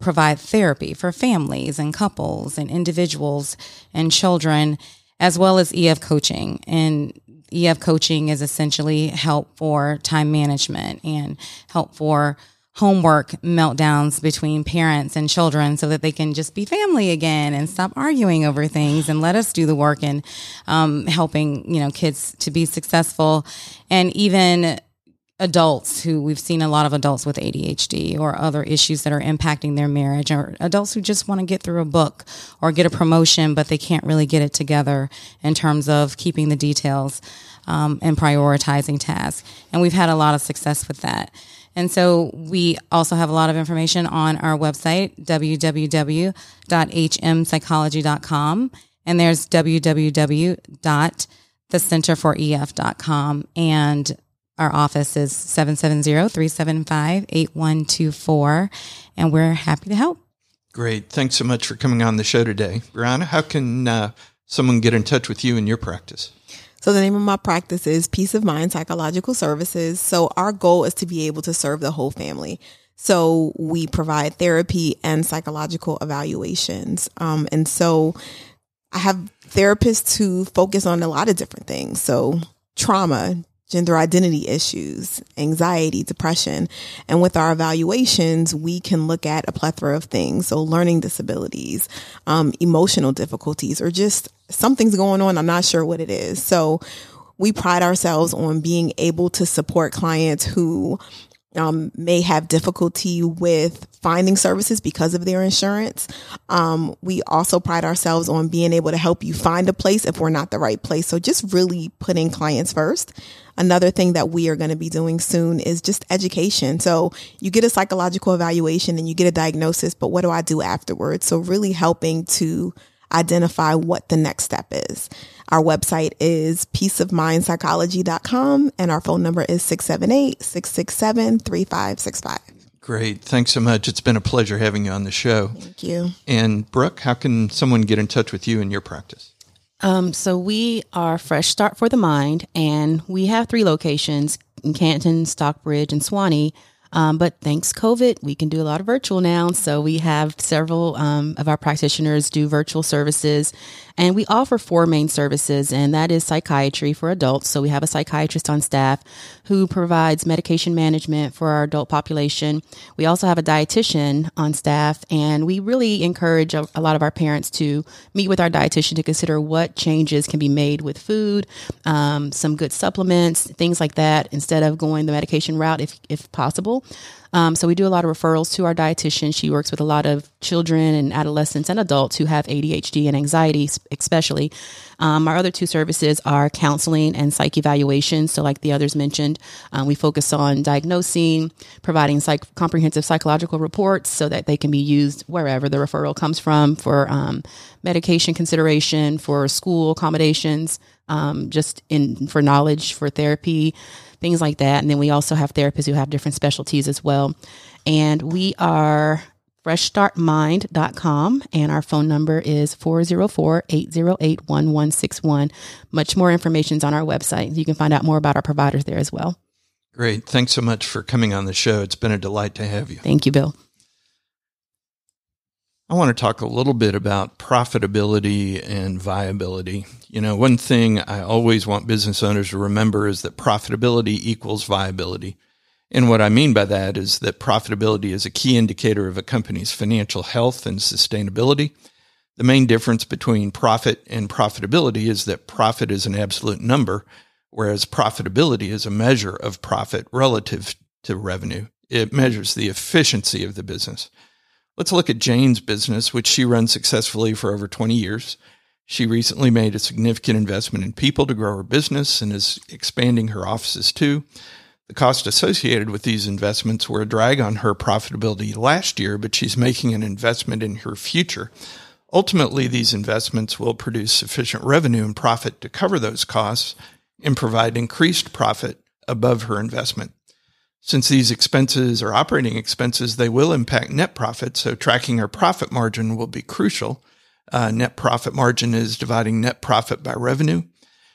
[SPEAKER 6] provide therapy for families and couples and individuals and children, as well as EF coaching. And EF coaching is essentially help for time management and help for homework meltdowns between parents and children so that they can just be family again and stop arguing over things and let us do the work and um, helping you know kids to be successful. And even adults who we've seen a lot of adults with ADHD or other issues that are impacting their marriage or adults who just want to get through a book or get a promotion but they can't really get it together in terms of keeping the details um, and prioritizing tasks. And we've had a lot of success with that and so we also have a lot of information on our website www.hmpsychology.com and there's www.thecenterforef.com and our office is 770-375-8124 and we're happy to help.
[SPEAKER 2] Great. Thanks so much for coming on the show today. Brianna, how can uh, someone get in touch with you in your practice?
[SPEAKER 5] So the name of my practice is Peace of Mind Psychological Services. So our goal is to be able to serve the whole family. So we provide therapy and psychological evaluations. Um, and so I have therapists who focus on a lot of different things. So trauma, gender identity issues, anxiety, depression. And with our evaluations, we can look at a plethora of things. So learning disabilities, um, emotional difficulties, or just something's going on. I'm not sure what it is. So we pride ourselves on being able to support clients who um, may have difficulty with finding services because of their insurance. Um, we also pride ourselves on being able to help you find a place if we're not the right place. So just really putting clients first. Another thing that we are going to be doing soon is just education. So you get a psychological evaluation and you get a diagnosis, but what do I do afterwards? So really helping to identify what the next step is. Our website is peaceofmindpsychology.com and our phone number is 678-667-3565.
[SPEAKER 2] Great. Thanks so much. It's been a pleasure having you on the show.
[SPEAKER 5] Thank you.
[SPEAKER 2] And Brooke, how can someone get in touch with you in your practice?
[SPEAKER 4] Um, so we are Fresh Start for the Mind, and we have three locations in Canton, Stockbridge, and Suwanee. Um, but thanks COVID, we can do a lot of virtual now. So we have several um, of our practitioners do virtual services, and we offer four main services, and that is psychiatry for adults. So we have a psychiatrist on staff who provides medication management for our adult population. We also have a dietitian on staff, and we really encourage a, a lot of our parents to meet with our dietitian to consider what changes can be made with food, um, some good supplements, things like that, instead of going the medication route if if possible. Um, so we do a lot of referrals to our dietitian. She works with a lot of children and adolescents and adults who have ADHD and anxiety, especially. Um, our other two services are counseling and psych evaluation. So, like the others mentioned, um, we focus on diagnosing, providing psych- comprehensive psychological reports so that they can be used wherever the referral comes from for um, medication consideration, for school accommodations, um, just in for knowledge, for therapy things like that. And then we also have therapists who have different specialties as well. And we are freshstartmind.com and our phone number is 404-808-1161. Much more information is on our website. You can find out more about our providers there as well.
[SPEAKER 2] Great. Thanks so much for coming on the show. It's been a delight to have you.
[SPEAKER 4] Thank you, Bill.
[SPEAKER 2] I want to talk a little bit about profitability and viability. You know, one thing I always want business owners to remember is that profitability equals viability. And what I mean by that is that profitability is a key indicator of a company's financial health and sustainability. The main difference between profit and profitability is that profit is an absolute number, whereas profitability is a measure of profit relative to revenue. It measures the efficiency of the business. Let's look at Jane's business, which she runs successfully for over 20 years. She recently made a significant investment in people to grow her business and is expanding her offices too. The cost associated with these investments were a drag on her profitability last year, but she's making an investment in her future. Ultimately, these investments will produce sufficient revenue and profit to cover those costs and provide increased profit above her investment. Since these expenses are operating expenses, they will impact net profit. So tracking our profit margin will be crucial. Uh, net profit margin is dividing net profit by revenue.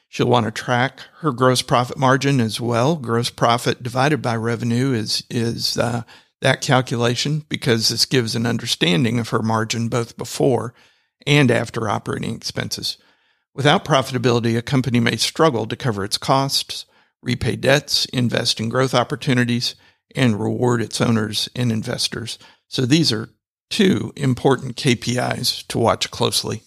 [SPEAKER 2] She'll want to track her gross profit margin as well. Gross profit divided by revenue is is uh, that calculation because this gives an understanding of her margin both before and after operating expenses. Without profitability, a company may struggle to cover its costs, repay debts, invest in growth opportunities, and reward its owners and investors. So these are two important KPIs to watch closely.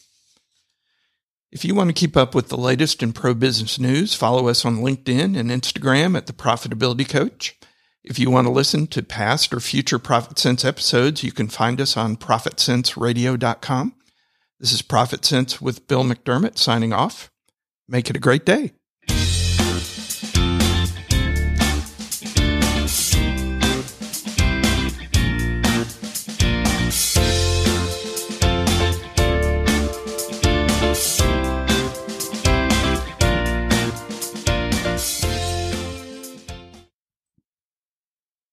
[SPEAKER 2] If you want to keep up with the latest in pro business news, follow us on LinkedIn and Instagram at The Profitability Coach. If you want to listen to past or future ProfitSense episodes, you can find us on ProfitSenseRadio.com. This is ProfitSense with Bill McDermott signing off. Make it a great day.